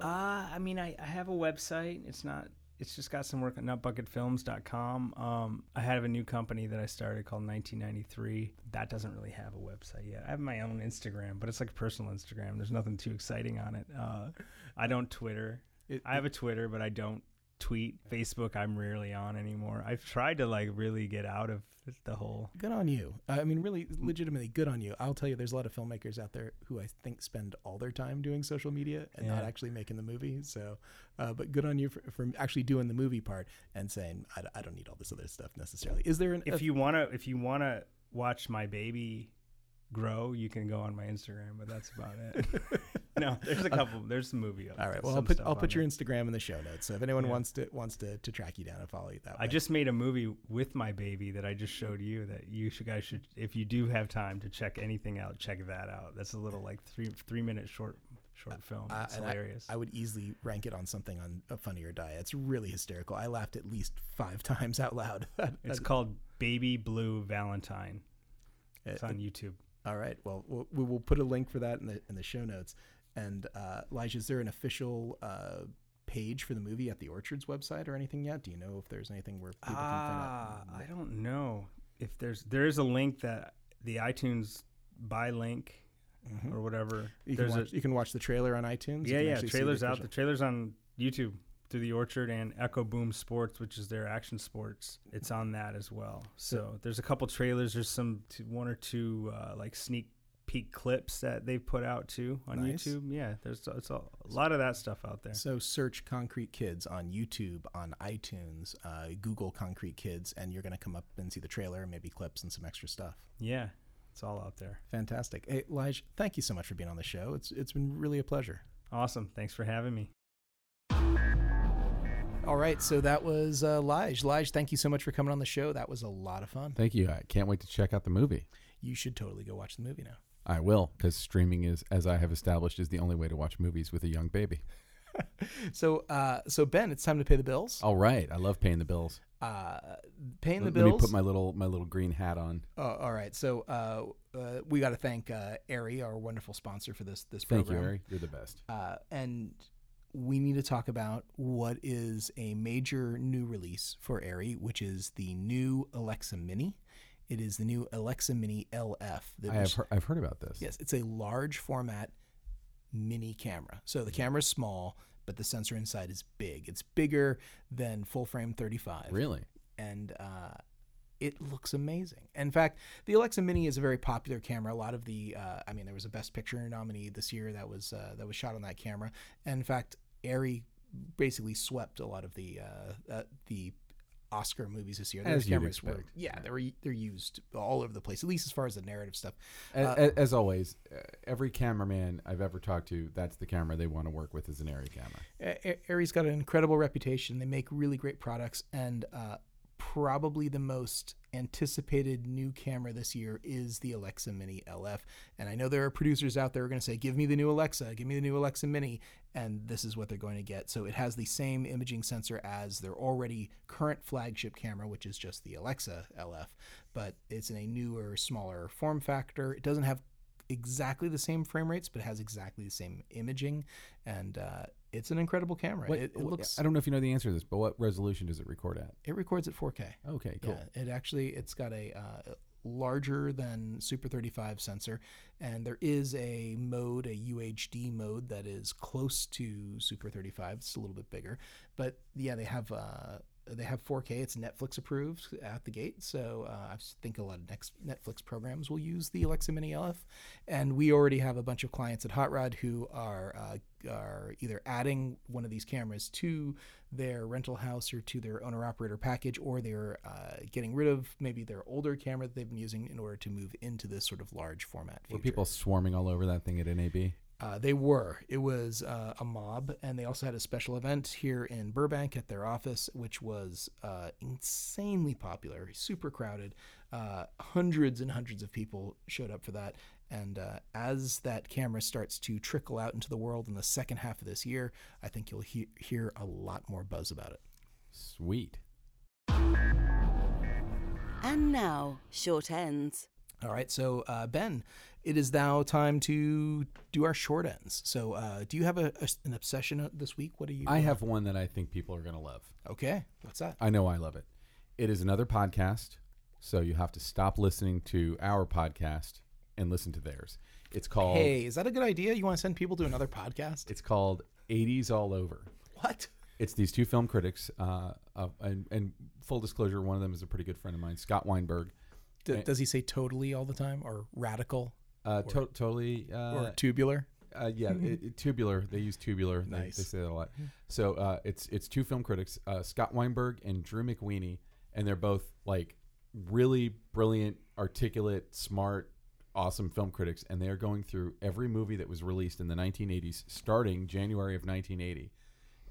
Uh, I mean, I, I have a website. It's not. It's just got some work at nutbucketfilms.com. Um, I have a new company that I started called 1993. That doesn't really have a website yet. I have my own Instagram, but it's like a personal Instagram. There's nothing too exciting on it. Uh, I don't Twitter. It- I have a Twitter, but I don't tweet. Facebook, I'm rarely on anymore. I've tried to like really get out of the whole. Good on you. I mean, really, legitimately, good on you. I'll tell you, there's a lot of filmmakers out there who I think spend all their time doing social media and not actually making the movie. So, uh, but good on you for, for actually doing the movie part and saying, I, I don't need all this other stuff necessarily. Is there an If you wanna, if you wanna watch my baby grow, you can go on my Instagram, but that's about it. no, there's a couple. There's a movie. All right. Well, I'll put I'll put your. Instagram in the show notes. So if anyone Yeah. wants to wants to, to track you down and follow you that way, I just made a movie with my baby that I just showed you. That you should guys should, if you do have time to check anything out, check that out. That's a little like three three minute short short film. Uh, It's and I- hilarious. I, would easily rank it on something on a Funny or Die. It's really hysterical. I laughed at least five times out loud. it's called Baby Blue Valentine. It's Uh, on YouTube. All right. Well, we'll we will put a link for that in the in the show notes. And uh, Elijah, is there an official uh, page for the movie at the Orchards website or anything yet? Do you know if there's anything where people Ah, can find it? I don't know if there's there is a link that the iTunes buy link Mhm. or whatever. You can, there's watch, a you can watch the trailer on iTunes. Yeah yeah trailers out. The trailers on YouTube through the Orchard and Echo Boom Sports, which is their action sports. It's on that as well. So there's a couple trailers. There's some two, one or two uh, like sneak peek clips that they've put out too on Nice. YouTube. Yeah, there's it's a, a lot of that stuff out there. So search Concrete Kids on YouTube, on iTunes, uh, Google Concrete Kids, and you're going to come up and see the trailer, maybe clips and some extra stuff. Yeah, it's all out there. Fantastic. Hey, Lije, thank you so much for being on the show. It's it's been really a pleasure. Awesome. Thanks for having me. All right, so that was uh, Lije. Lije, thank you so much for coming on the show. That was a lot of fun. Thank you. I can't wait to check out the movie. You should totally go watch the movie now. I will, because streaming is, as I have established, is the only way to watch movies with a young baby. So, uh, so Ben, it's time to pay the bills. All right, I love paying the bills. Uh, paying the Let, bills. let me put my little my little green hat on. Oh, all right. So, uh, uh, we got to thank uh, ARRI, our wonderful sponsor for this this program. Thank you, ARRI. You're the best. Uh, and we need to talk about what is a major new release for ARRI, which is the new Alexa Mini. It is the new Alexa Mini LF. that I have heard, I've heard about this. Yes, it's a large format mini camera. So the camera is small, but the sensor inside is big. It's bigger than full frame 35 Really? and uh, it looks amazing. In fact, the Alexa Mini is a very popular camera. A lot of the, uh, I mean, there was a Best Picture nominee this year that was uh, that was shot on that camera. And in fact, ARRI basically swept a lot of the uh, uh, the Oscar movies this year. As Those cameras were, yeah, they were they're used all over the place. At least as far as the narrative stuff. A- Uh, as always, uh, every cameraman I've ever talked to, that's the camera they want to work with is an ARRI camera. A- A- got an incredible reputation. They make really great products, and uh, probably the most anticipated new camera this year is the Alexa Mini LF. And I know there are producers out there who are going to say, "Give me the new Alexa, give me the new Alexa Mini," and this is what they're going to get. So it has the same imaging sensor as their already current flagship camera, which is just the Alexa LF, but it's in a newer, smaller form factor. It doesn't have exactly the same frame rates, but it has exactly the same imaging, and uh, it's an incredible camera. What- it, it looks. I don't know if you know the answer to this, but what resolution does it record at? It records at 4K. Okay, cool. Yeah, it actually it's got a uh, larger than Super 35 sensor, and there is a mode, a UHD mode that is close to Super 35. It's a little bit bigger, but yeah, they have. Uh, they have 4K. It's Netflix approved at the gate, so uh, I think a lot of next Netflix programs will use the Alexa Mini LF, and we already have a bunch of clients at Hot Rod who are uh, are either adding one of these cameras to their rental house or to their owner operator package, or they're uh, getting rid of maybe their older camera that they've been using in order to move into this sort of large format. Were people swarming all over that thing at NAB? Uh, they were. It was uh, a mob, and they also had a special event here in Burbank at their office, which was uh, insanely popular, super crowded. Uh, hundreds and hundreds of people showed up for that. And uh, as that camera starts to trickle out into the world in the second half of this year, I think you'll he- hear a lot more buzz about it. Sweet. And now, short ends. All right, so uh, Ben, it is now time to do our short ends. So, uh, do you have a, a- an obsession uh, this week? What are you? I have one that I think people are going to love. Okay, what's that? I know I love it. It is another podcast, so you have to stop listening to our podcast and listen to theirs. It's called Hey, is that a good idea? You want to send people to another podcast? it's called 80s All Over. What? It's these two film critics, uh, uh, and, and full disclosure, one of them is a pretty good friend of mine, Scott Weinberg. D- does he say totally all the time, or radical, Uh, to- totally, uh, or tubular? Uh, yeah, it, it- tubular. They use tubular. They, Nice. they say that a lot. So uh, it's it's two film critics, uh, Scott Weinberg and Drew McWeeny, and they're both like really brilliant, articulate, smart, awesome film critics, and they are going through every movie that was released in the 1980s, starting January of 1980.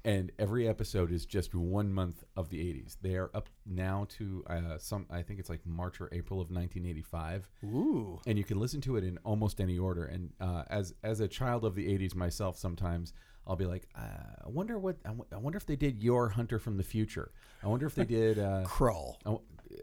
And every episode is just one month of the 80s. They are up now to uh, some, I think it's like March or April of 1985 Ooh, and you can listen to it in almost any order. And uh, as as a child of the '80s myself, sometimes I'll be like, uh, I wonder what I w- I wonder if they did Yor Hunter from the Future. I wonder if they did. Uh, Krull.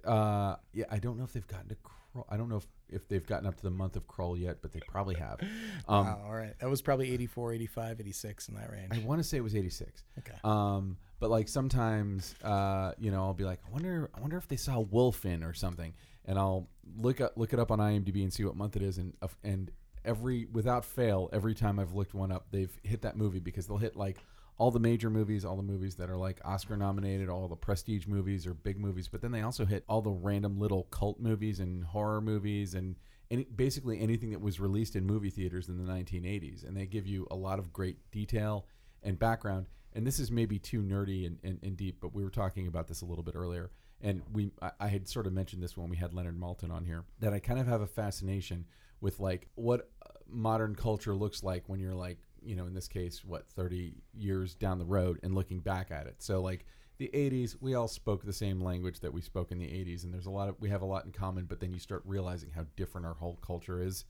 uh, yeah, I don't know if they've gotten to. Krull. I don't know if, if they've gotten up to the month of Krull yet, but they probably have. Um, wow, all right. That was probably 84, 85, 86 in that range. I want to say it was '86. Okay. Um, but like sometimes, uh, you know, I'll be like, I wonder, I wonder if they saw Wolfen or something, and I'll look up, look it up on IMDb and see what month it is, and and every without fail, every time I've looked one up, they've hit that movie because they'll hit like all the major movies, all the movies that are like Oscar nominated, all the prestige movies or big movies, but then they also hit all the random little cult movies and horror movies and any, basically anything that was released in movie theaters in the 1980s, and they give you a lot of great detail and background. And this is maybe too nerdy and, and, and deep, but we were talking about this a little bit earlier. And we, I, I had sort of mentioned this when we had Leonard Maltin on here that I kind of have a fascination with like what uh, modern culture looks like when you're like, you know, in this case, what 30 years down the road and looking back at it. So like the 80s, we all spoke the same language that we spoke in the 80s, and there's a lot of we have a lot in common. But then you start realizing how different our whole culture is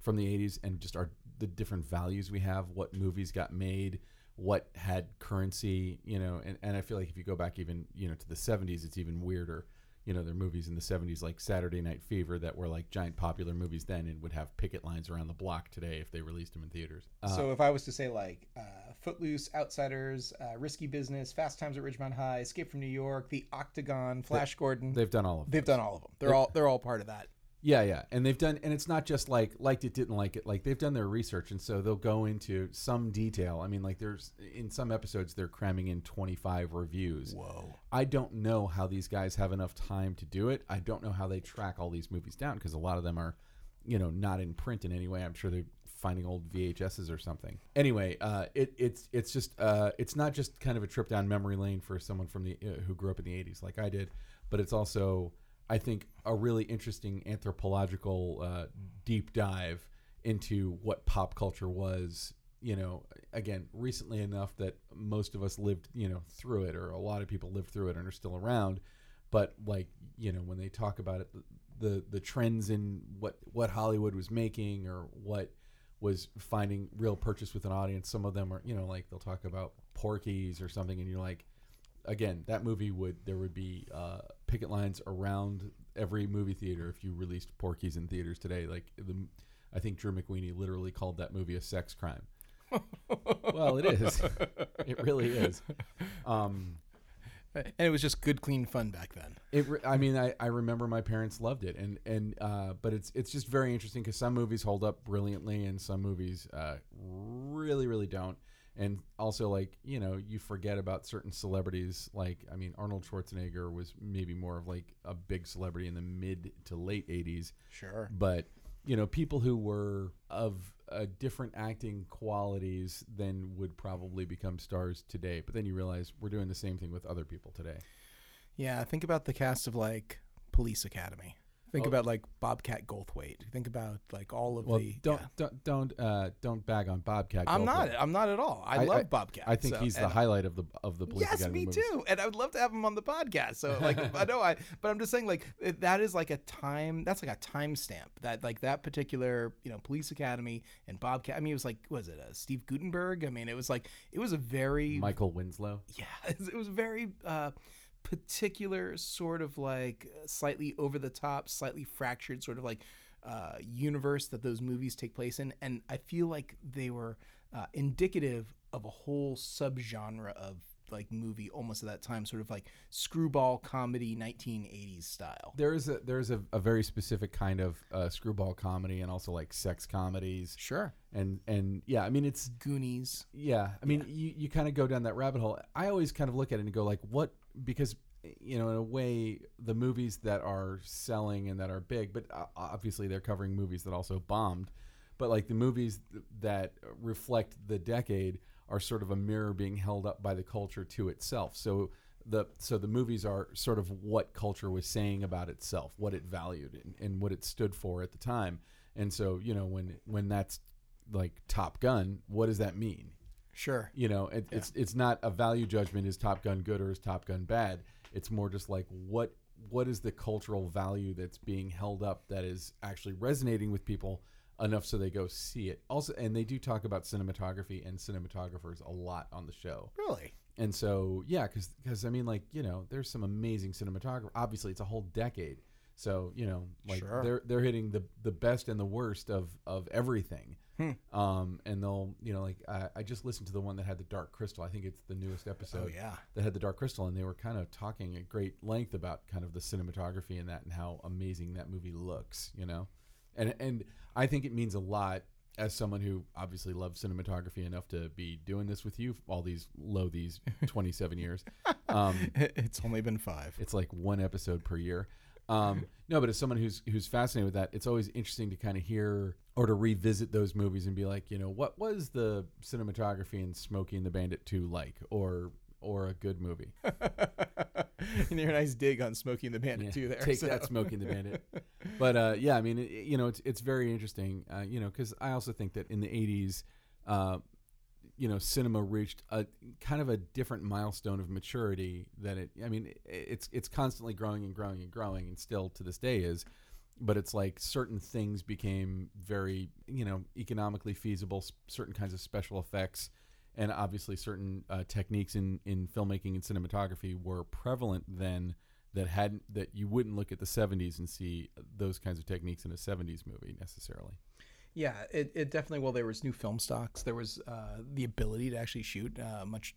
from the 80s and just our the different values we have what movies got made what had currency you know and, and i feel like if you go back even you know to the 70s it's even weirder you know, their movies in the 70s like Saturday Night Fever that were like giant popular movies then and would have picket lines around the block today if they released them in theaters. Uh, so if I was to say like uh, Footloose, Outsiders, uh, Risky Business, Fast Times at Ridgemont High, Escape from New York, The Octagon, Flash Gordon, they've done all of them. they've those. done all of them. They're all they're all part of that. Yeah, yeah, and they've done, and it's not just like liked it, didn't like it. Like they've done their research, and so they'll go into some detail. I mean, like there's in some episodes they're cramming in 25 reviews. Whoa. I don't know how these guys have enough time to do it. I don't know how they track all these movies down because a lot of them are, you know, not in print in any way. I'm sure they're finding old VHSs or something. Anyway, uh, it, it's it's just uh, it's not just kind of a trip down memory lane for someone from the uh, who grew up in the 80s like I did, but it's also I think a really interesting anthropological uh, deep dive into what pop culture was. You know, again, recently enough that most of us lived, you know, through it, or a lot of people lived through it and are still around. But like, you know, when they talk about it, the the trends in what what Hollywood was making or what was finding real purchase with an audience. Some of them are, you know, like they'll talk about Porky's or something, and you're like, again, that movie would there would be uh, picket lines around every movie theater if you released Porky's in theaters today. Like the, I think Drew McWeeny literally called that movie a sex crime. well, it is. It really is. Um, And it was just good, clean fun back then. it. re- I mean, I, I remember my parents loved it, and and uh, but it's it's just very interesting because some movies hold up brilliantly, and some movies uh, really really don't. And also, like you know, you forget about certain celebrities. Like, I mean, Arnold Schwarzenegger was maybe more of like a big celebrity in the mid to late '80s, Sure. but you know, people who were of uh, different acting qualities than would probably become stars today. But then you realize we're doing the same thing with other people today. Yeah, think about the cast of like Police Academy. Think Oh. about like Bobcat Goldthwait. Think about like all of Well, the. don't yeah. don't don't uh, don't bag on Bobcat. I'm Goldthwait. not. I'm not at all. I, I- love I- Bobcat. I think so- he's the highlight of the of the Police Yes, Academy me movies. too. And I would love to have him on the podcast. So like, I know I, but I'm just saying like that is like a time. That's like a time stamp. That like that particular you know Police Academy and Bobcat. I mean, it was like was it a Steve Guttenberg? I mean, it was like it was a very Michael Winslow. yeah, it was very uh, particular sort of like slightly over the top, slightly fractured sort of like uh, universe that those movies take place in, and I feel like they were uh, indicative of a whole subgenre of like movie almost at that time, sort of like screwball comedy, 1980s style. There is a there is a, a very specific kind of uh, screwball comedy and also like sex comedies Sure, and and yeah, I mean it's Goonies. Yeah, I mean, you, you kind of go down that rabbit hole. I always kind of look at it and go like, what? Because you know, in a way, the movies that are selling and that are big, but uh, obviously they're covering movies that also bombed. But like the movies that reflect the decade are sort of a mirror being held up by the culture to itself. So the so the movies are sort of what culture was saying about itself, what it valued, and, and what it stood for at the time. And so you know when when that's like Top Gun, what does that mean? Sure. You know, it, it's it's not a value judgment. Is Top Gun good or is Top Gun bad? It's more just like what what is the cultural value that's being held up that is actually resonating with people enough so they go see it. Also, and they do talk about cinematography and cinematographers a lot on the show. Really? And so, yeah, because I mean, like you know, there's some amazing cinematography. Obviously, it's a whole decade. So you know, like Sure. they're they're hitting the the best and the worst of of everything. Hmm. Um, and they'll you know like I, I just listened to the one that had the dark crystal. I think it's the newest episode Oh yeah. that had the dark crystal, and they were kind of talking at great length about kind of the cinematography and that and how amazing that movie looks. You know, and and I think it means a lot as someone who obviously loves cinematography enough to be doing this with you all these low these 27 years. Um, It's only been five. it's like one episode per year. Um, no, but as someone who's who's fascinated with that, it's always interesting to kind of hear or to revisit those movies and be like, you know, what was the cinematography in Smokey and the Bandit 2 like, or or a good movie? and you're a nice dig on Smokey and the Bandit Yeah, too. There, Take so- that, Smokey and the Bandit. But uh, yeah, I mean, it, you know, it's it's very interesting, uh, you know, because I also think that in the '80s, uh, you know, cinema reached a kind of a different milestone of maturity that it. I mean, it, it's it's constantly growing and growing and growing, and still to this day is. But it's like certain things became very, you know, economically feasible. Certain kinds of special effects, and obviously certain uh, techniques in in filmmaking and cinematography were prevalent then that hadn't that you wouldn't look at the 70s and see those kinds of techniques in a 70s movie necessarily. Yeah, it, it definitely. Well, there was new film stocks. There was uh, the ability to actually shoot uh, much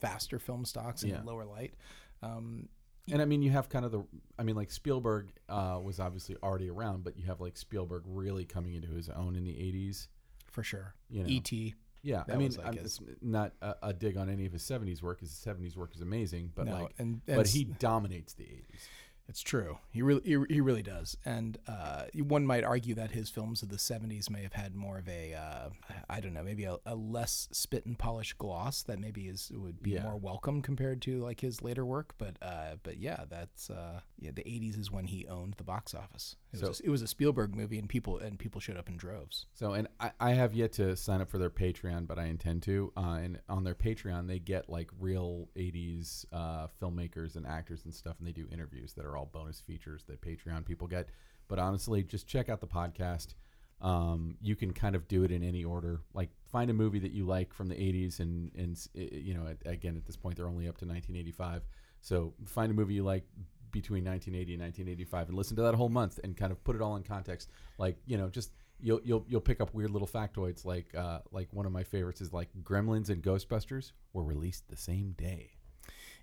faster film stocks in Yeah. lower light. Um, And I mean, you have kind of the. I mean, like Spielberg uh, was obviously already around, but you have like Spielberg really coming into his own in the '80s. for sure. You know. E.T. Yeah, I mean, like, it's not a, a dig on any of his '70s work. His '70s work is amazing, but No, like, and- but he dominates the '80s. It's true. He really, he, really does. And uh, one might argue that his films of the '70s may have had more of a, uh, I don't know, maybe a, a less spit and polish gloss that maybe is would be Yeah. more welcome compared to like his later work. But, uh, but yeah, that's uh, yeah. The '80s is when he owned the box office. It was, So- a, it was a Spielberg movie, and people and people showed up in droves. So, and I, I have yet to sign up for their Patreon, but I intend to. Uh, and on their Patreon, they get like real 80s uh, filmmakers and actors and stuff, and they do interviews that are all bonus features that Patreon people get. But honestly, just check out the podcast. Um, you can kind of do it in any order. Like, find a movie that you like from the 80s, and, and you know, again, at this point, they're only up to 1985. So, find a movie you like between 1980 and 1985 and listen to that whole month and kind of put it all in context like you know just you'll you'll you'll pick up weird little factoids like uh like one of my favorites is like Gremlins and Ghostbusters were released the same day.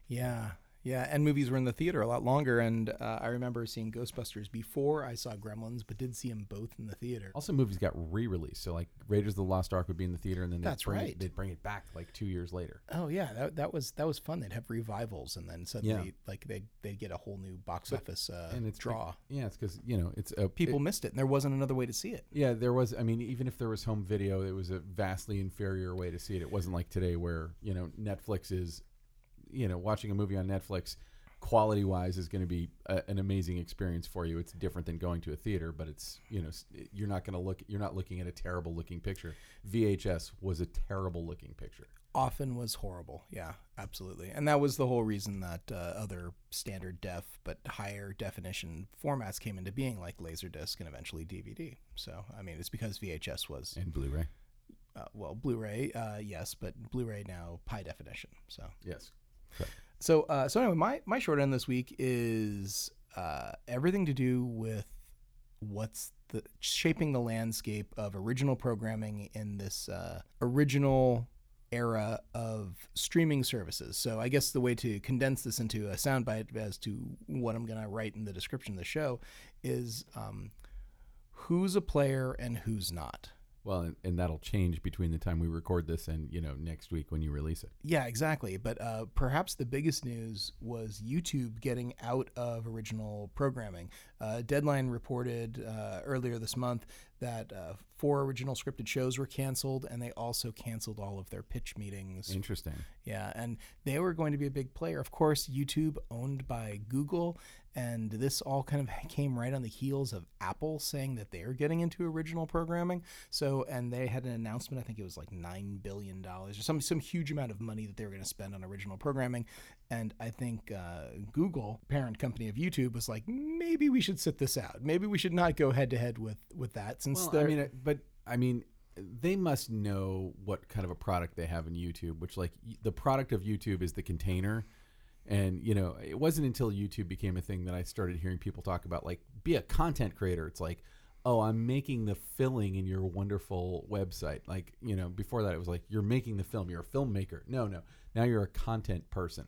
Yeah. Yeah, and movies were in the theater a lot longer, and uh, I remember seeing Ghostbusters before I saw Gremlins, but did see them both in the theater. Also, movies got re-released. So like Raiders of the Lost Ark would be in the theater, and then they'd That's bring right. It, they'd bring it back like two years later. Oh yeah, that, that was that was fun. They'd have revivals, and then suddenly, like they they'd get a whole new box office uh, and it's draw. Yeah, it's because you know it's a People it- missed it, and there wasn't another way to see it. yeah, there was. I mean, even if there was home video, it was a vastly inferior way to see it. It wasn't like today, where you know Netflix is, you know, watching a movie on Netflix, quality wise, is going to be a, an amazing experience for you. It's different than going to a theater, but it's you know you're not going to look. You're not looking at a terrible looking picture. VHS was a terrible looking picture. Often was horrible. Yeah, absolutely, and that was the whole reason that uh, other standard def but higher definition formats came into being, like Laserdisc and eventually DVD. So I mean, it's because VHS was And Blu-ray. uh, well, Blu-ray, uh, yes, but Blu-ray now high definition. So Yes. So, uh, so anyway, my, my short end this week is uh, everything to do with what's the shaping the landscape of original programming in this uh, original era of streaming services. So, I guess the way to condense this into a soundbite as to what I'm going to write in the description of the show is um, who's a player and who's not. Well, and, and that'll change between the time we record this and you know next week when you release it. Yeah, exactly. But uh, perhaps the biggest news was YouTube getting out of original programming. Uh, Deadline reported uh, earlier this month that uh, four original scripted shows were canceled, and they also canceled all of their pitch meetings. Interesting. Yeah, and they were going to be a big player. Of course, YouTube owned by Google, and this all kind of came right on the heels of Apple saying that they're getting into original programming. So, and they had an announcement. I think it was like nine billion dollars or some some huge amount of money that they were going to spend on original programming. And I think uh, Google, parent company of YouTube, was like, maybe we should sit this out. Maybe we should not go head to head with with that since Well, I mean, uh, but I mean, they must know what kind of a product they have in YouTube. Which, like, the product of YouTube is the container. And you know, it wasn't until YouTube became a thing that I started hearing people talk about, like, be a content creator. It's like, oh, I'm making the filling in your wonderful website. Like, you know, before that, it was like you're making the film. You're a filmmaker. No, no. Now you're a content person.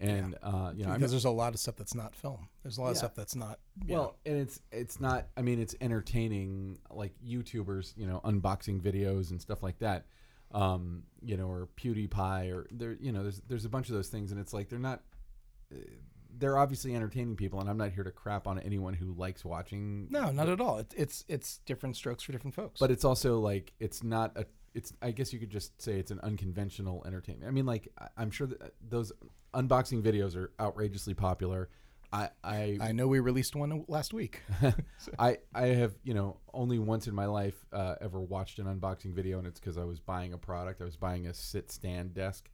And uh, you know, because there's a lot of stuff that's not film. There's a lot of stuff that's not. you know, Well, and it's it's not. I mean, it's entertaining, like YouTubers, you know, unboxing videos and stuff like that. Um, you know, or PewDiePie, or there, you know, there's there's a bunch of those things, and it's like they're not. uh, They're obviously entertaining people, and I'm not here to crap on anyone who likes watching. No, not at all. It's it's it's different strokes for different folks. But it's also like it's not a. It's I guess you could just say it's an unconventional entertainment. I mean, like I- I'm sure that uh, those unboxing videos are outrageously popular. I I I know we released one last week. I I have you know only once in my life uh, ever watched an unboxing video, and it's because I was buying a product. I was buying a sit stand desk,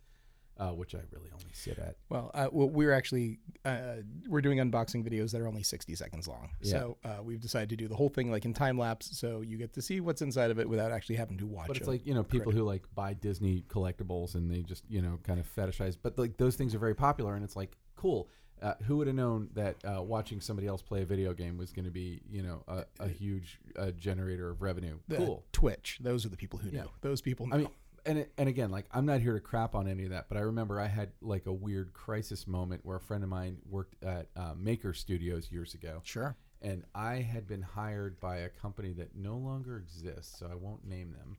uh, which I really only sit at. well, uh, well, we're actually uh, we're doing unboxing videos that are only sixty seconds long. Yeah. So uh, we've decided to do the whole thing like in time lapse, so you get to see what's inside of it without actually having to watch. It. But it's like you know people who like buy Disney collectibles and they just you know kind of fetishize. But like those things are very popular, and it's like cool. Uh, who would have known that uh, watching somebody else play a video game was going to be, you know, a, a huge uh, generator of revenue? The cool. Twitch. Those are the people who Yeah. know. Those people know. I mean, and and again, like I'm not here to crap on any of that, but I remember I had like a weird crisis moment where a friend of mine worked at uh, Maker Studios years ago, sure. and I had been hired by a company that no longer exists, so I won't name them.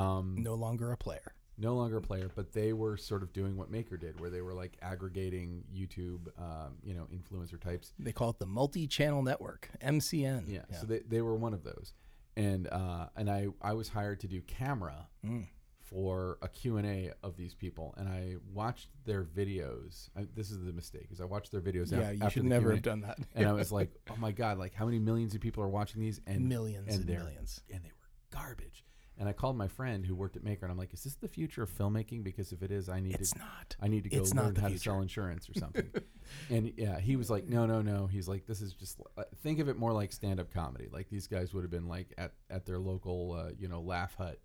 Um, No longer a player. no longer a player, but they were sort of doing what Maker did, where they were like aggregating YouTube, um, you know, influencer types. They call it the multi-channel network, MCN. Yeah, so they, they were one of those, and uh, and I I was hired to do camera Mm. For a Q and A of these people, and I watched their videos. I, this is the mistake, is I watched their videos. yeah, af- you after should the never Q&A, have done that. And I was like, oh my god, like how many millions of people are watching these? And millions and, they're- millions. and they were garbage. And I called my friend who worked at Maker, and I'm like, "Is this the future of filmmaking? Because if it is, I need It's to, not. I need to go It's not learn the how to future. sell insurance or something." and yeah, he was like, "No, no, no." He's like, "This is just uh, think of it more like stand-up comedy. Like these guys would have been like at at their local, uh, you know, laugh hut,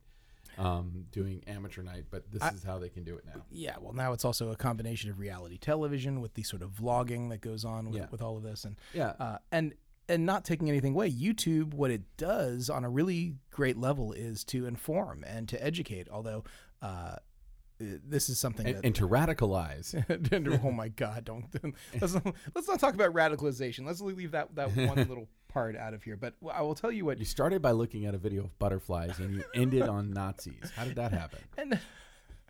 um, doing amateur night, but this is how they can do it now." Yeah, well, now it's also a combination of reality television with the sort of vlogging that goes on with, Yeah. with all of this, and Yeah, uh, and and not taking anything away. YouTube, what it does on a really great level is to inform and to educate. Although uh, this is something and, that. and to radicalize. and- oh my God! Don't let's not, let's not talk about radicalization. Let's leave that that one little part out of here. But I will tell you what. You started by looking at a video of butterflies, and you ended on Nazis. How did that happen? And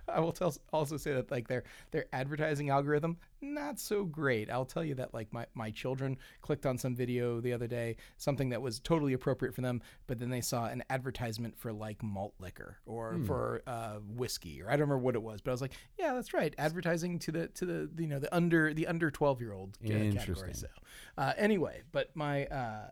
I will tell also say that like their their advertising algorithm not so great. I'll tell you that like my, my children clicked on some video the other day, something that was totally appropriate for them, but then they saw an advertisement for like malt liquor or for uh, whiskey or I don't remember what it was, but I was like, yeah, that's right, advertising to the to the you know the under the under twelve year old category. So uh, anyway, but my. Uh,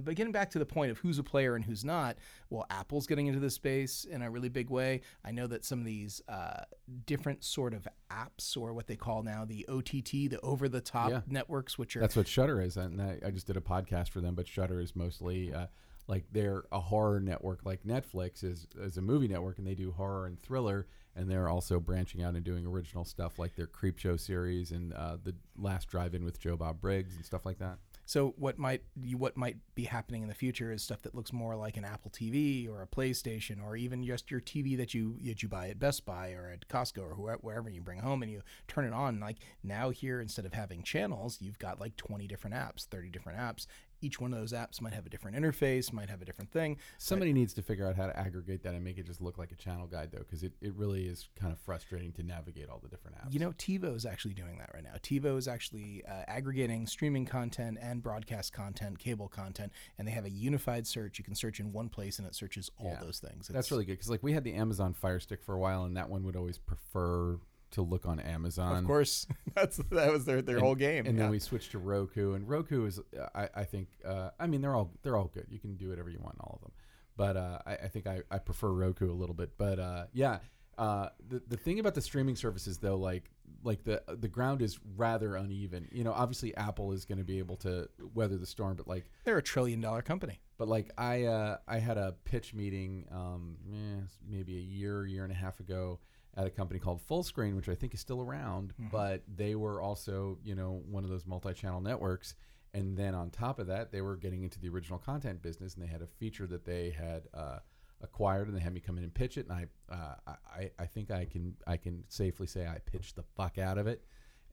but getting back to the point of who's a player and who's not, well, Apple's getting into this space in a really big way. I know that some of these uh, different sort of apps, or what they call now the OTT, the over-the-top Yeah. networks, which are That's what Shudder is, and I, I just did a podcast for them. But Shudder is mostly uh, like they're a horror network, like Netflix is is a movie network, and they do horror and thriller, and they're also branching out and doing original stuff like their Creepshow series and uh, the Last Drive-In with Joe Bob Briggs and stuff like that. So what might what might be happening in the future is stuff that looks more like an Apple TV or a PlayStation or even just your TV that you that you buy at Best Buy or at Costco or whoever, wherever you bring home and you turn it on. Like now here, instead of having channels, you've got like 20 different apps, 30 different apps. Each one of those apps might have a different interface, might have a different thing. Somebody needs to figure out how to aggregate that and make it just look like a channel guide, though, because it, it really is kind of frustrating to navigate all the different apps. You know, TiVo is actually doing that right now. TiVo is actually uh, aggregating streaming content and broadcast content, cable content, and they have a unified search. You can search in one place and it searches all Yeah. those things. That's really good because, like, we had the Amazon Fire Stick for a while, and that one would always prefer to look on Amazon. Of course, that's that was their, their whole game. And yeah. then we switched to Roku, and Roku is, I, I think, uh, I mean, they're all they're all good. You can do whatever you want, in all of them. But uh, I, I think I, I prefer Roku a little bit. But uh, yeah, uh, the the thing about the streaming services though, like like the the ground is rather uneven. You know, obviously Apple is going to be able to weather the storm, but like they're a trillion dollar company. but like I uh, I had a pitch meeting um, eh, maybe a year year and a half ago at a company called Full Screen, which I think is still around, but they were also you know one of those multi-channel networks. And then on top of that, they were getting into the original content business, and they had a feature that they had uh, acquired, and they had me come in and pitch it. And I, uh, I, I think I can I can safely say I pitched the fuck out of it,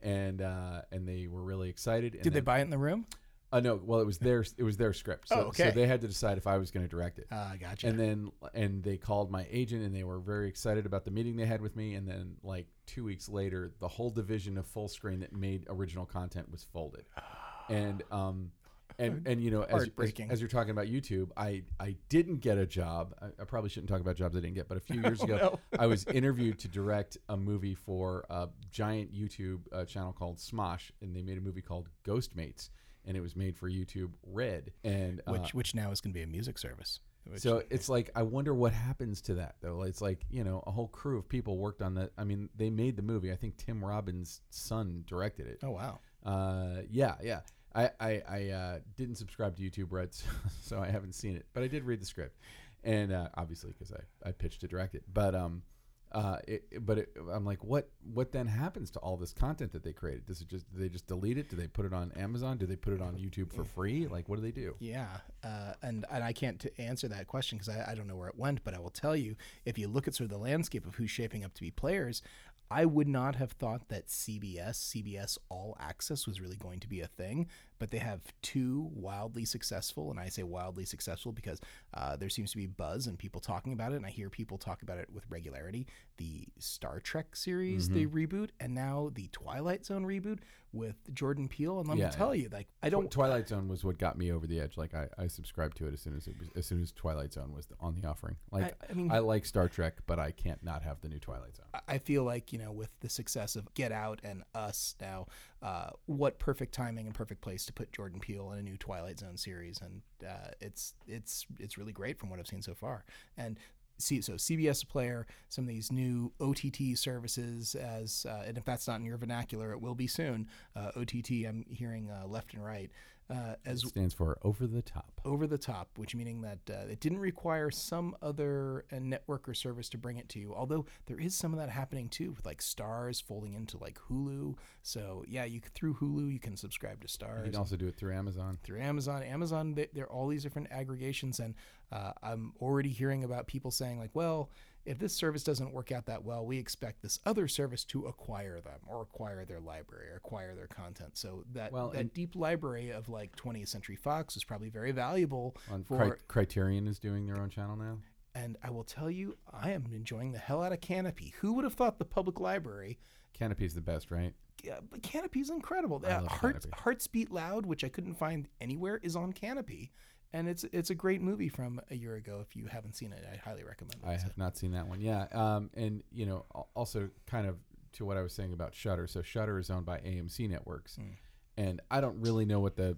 and uh, and they were really excited. Did they buy it in the room? Uh, no, well, it was their it was their script, so, Oh, okay. so they had to decide if I was going to direct it. Uh, gotcha. And then and they called my agent, and they were very excited about the meeting they had with me. And then like two weeks later, the whole division of full screen that made original content was folded. And um, and and you know, as, as, as you're talking about YouTube, I I didn't get a job. I, I probably shouldn't talk about jobs I didn't get, but a few years Oh, ago, no. I was interviewed to direct a movie for a giant YouTube uh, channel called Smosh, and they made a movie called Ghostmates, and it was made for YouTube Red. And uh, which which now is going to be a music service. Which, so it's like I wonder what happens to that though. It's like you know a whole crew of people worked on that. I mean, they made the movie. I think Tim Robbins' son directed it. oh wow. Uh, yeah, yeah. I I, I uh, didn't subscribe to YouTube Red, so, so I haven't seen it, but I did read the script, and uh, obviously because I I pitched to direct it. But um, Uh, it, but it, I'm like, what? What then happens to all this content that they created? Does it just do they just delete it? Do they put it on Amazon? Do they put it on YouTube for free? Like, what do they do? Yeah, uh, and and I can't t- answer that question because I, I don't know where it went. But I will tell you, if you look at sort of the landscape of who's shaping up to be players, I would not have thought that CBS, CBS All Access, was really going to be a thing. But they have two wildly successful, and I say wildly successful because uh, there seems to be buzz and people talking about it, and I hear people talk about it with regularity. The Star Trek series the reboot, and now the Twilight Zone reboot with Jordan Peele. And let Yeah, me tell you, like I don't Twilight Zone was what got me over the edge. Like, I, I subscribed to it as soon as it was, as soon as Twilight Zone was on the offering. Like, I mean- I like Star Trek, but I can't not have the new Twilight Zone. I- I feel like you know with the success of Get Out and Us now, uh, what perfect timing and perfect place to put Jordan Peele in a new Twilight Zone series, and uh, it's it's it's really great from what I've seen so far. And see, so CBS player, some of these new OTT services, as uh, and if that's not in your vernacular, it will be soon. Uh, OTT, I'm hearing uh, left and right. Uh, as It stands for over the top. over the top, which meaning that uh, it didn't require some other uh, network or service to bring it to you. Although there is some of that happening too, with like Starz folding into like Hulu. So yeah, you through Hulu you can subscribe to Starz. You can also do it through Amazon. through Amazon, Amazon, they, there are all these different aggregations, and uh, I'm already hearing about people saying like, "Well, if this service doesn't work out that well, we expect this other service to acquire them or acquire their library or acquire their content." So that Well, that deep library of like 20th Century Fox is probably very valuable On for. Cri- Criterion is doing their own channel now. and I will tell you, I am enjoying the hell out of Kanopy. Who would have thought the public library? Kanopy's the best, right? Yeah, but Kanopy's incredible. Uh, love Hearts, Kanopy. Hearts Beat Loud, which I couldn't find anywhere, is on Kanopy, and it's it's a great movie from a year ago. If you haven't seen it, I highly recommend it. I have not seen that one. Yeah, um, and you know, also kind of to what I was saying about Shudder. So Shudder is owned by AMC Networks, Hmm. and I don't really know what the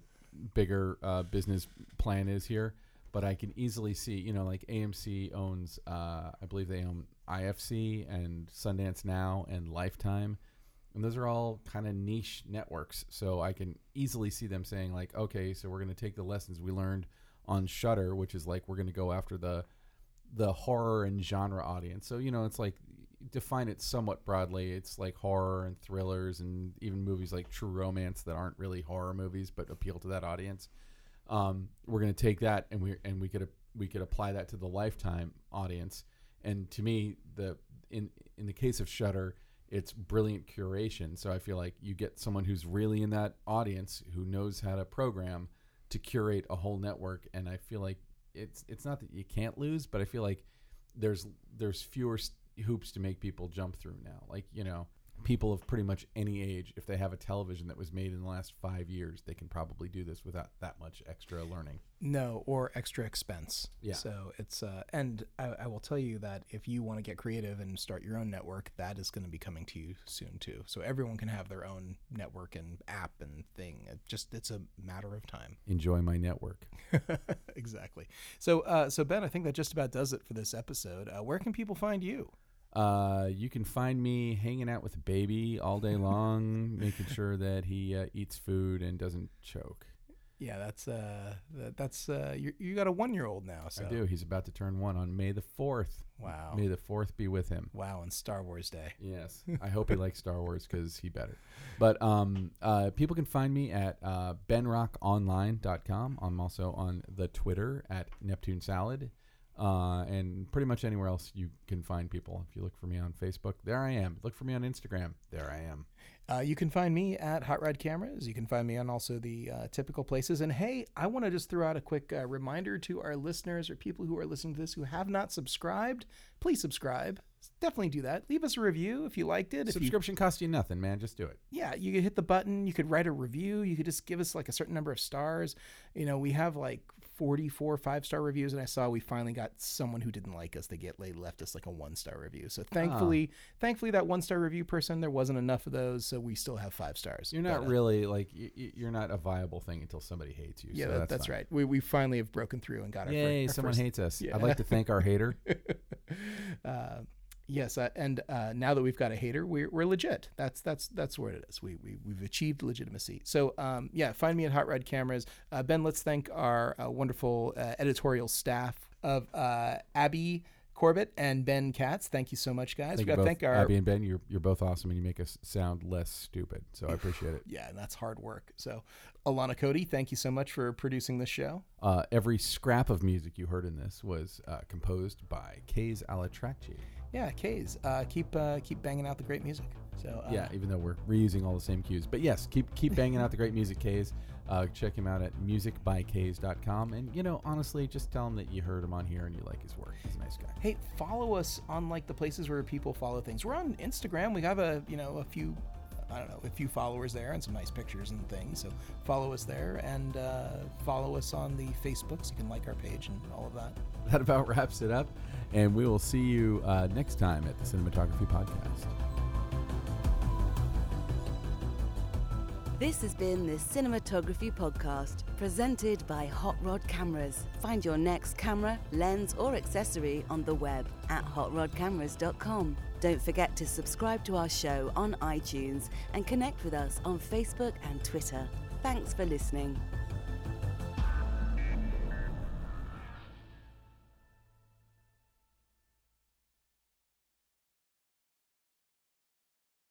bigger uh, business plan is here, but I can easily see. You know, like AMC owns, uh, I believe they own IFC and Sundance Now and Lifetime. And those are all kind of niche networks. So I can easily see them saying, like, okay, so we're going to take the lessons we learned on Shudder, which is like we're going to go after the the horror and genre audience. So you know, it's like define it somewhat broadly. It's like horror and thrillers and even movies like True Romance that aren't really horror movies but appeal to that audience. Um, we're going to take that and we and we could we could apply that to the Lifetime audience. And to me, the in in the case of Shudder, it's brilliant curation. So I feel like you get someone who's really in that audience who knows how to program to curate a whole network. And I feel like it's it's not that you can't lose, but I feel like there's there's fewer hoops to make people jump through now. Like you know, people of pretty much any age, if they have a television that was made in the last five years, they can probably do this without that much extra learning. no or extra expense. Yeah. So it's uh, and I, I will tell you that if you want to get creative and start your own network, that is going to be coming to you soon too. So everyone can have their own network and app and thing. It just it's a matter of time. Enjoy my network. exactly. So, uh, so Ben, I think that just about does it for this episode. Uh, where can people find you? Uh, you can find me hanging out with a baby all day long, making sure that he uh, eats food and doesn't choke. Yeah, that's uh, that, that's uh, you, you got a one year old now. So I do. He's about to turn one on May the fourth. Wow. May the fourth be with him. Wow, on Star Wars Day. Yes, I hope he likes Star Wars because he better. But um, uh, people can find me at uh, benrockonline.com. I'm also on the Twitter at Neptune Salad, uh, and pretty much anywhere else you can find people. If you look for me on Facebook, there I am. Look for me on Instagram, there I am. Uh, you can find me at Hot Rod Cameras. You can find me on also the uh, typical places. And hey, I want to just throw out a quick uh, reminder to our listeners or people who are listening to this who have not subscribed. Please subscribe. Definitely do that. Leave us a review if you liked it. If you Subscription costs you nothing, man. Just do it. yeah, you could hit the button. You could write a review. You could just give us like a certain number of stars. You know, we have like 44 five star reviews, and I saw we finally got someone who didn't like us. They get they left us like a one star review. So thankfully, thankfully that one star review person there wasn't enough of those, so we still have five stars. You're not But, uh, really like you're not a viable thing until somebody hates you. Yeah, so that, that's, that's, right. We, we finally have broken through and got our, Yay! our someone first- hates us. Yeah. I'd like to thank our hater. uh, yes, uh, and uh, now that we've got a hater, we're, we're legit. That's that's that's where it is. We, we we've achieved legitimacy. So um, yeah, find me at Hot Rod Cameras. Uh, ben, let's thank our uh, wonderful uh, editorial staff of uh, Abby. Corbett and Ben Katz. Thank you so much, guys. Thank we got to thank our Abby and Ben. You're you're both awesome, and you make us sound less stupid. So I appreciate it. yeah, and that's hard work. So, Alana Cody, thank you so much for producing this show. Uh, every scrap of music you heard in this was uh, composed by Kays Alatracci. Yeah, K's. uh, keep uh, keep banging out the great music. So uh, Yeah, even though we're reusing all the same cues. But yes, keep keep banging out the great music, K's. Uh, check him out at musicbykays.com. And, you know, honestly, just tell him that you heard him on here and you like his work. He's a nice guy. Hey, follow us on like the places where people follow things. We're on Instagram. We have a you know a few. I don't know, a few followers there and some nice pictures and things. So follow us there and uh, follow us on the Facebooks. You can like our page and all of that. That about wraps it up. And we will see you uh, next time at the Cinematography Podcast. This has been the Cinematography Podcast, presented by Hot Rod Cameras. Find your next camera, lens, or accessory on the web at hotrodcameras.com. Don't forget to subscribe to our show on iTunes and connect with us on Facebook and Twitter. Thanks for listening.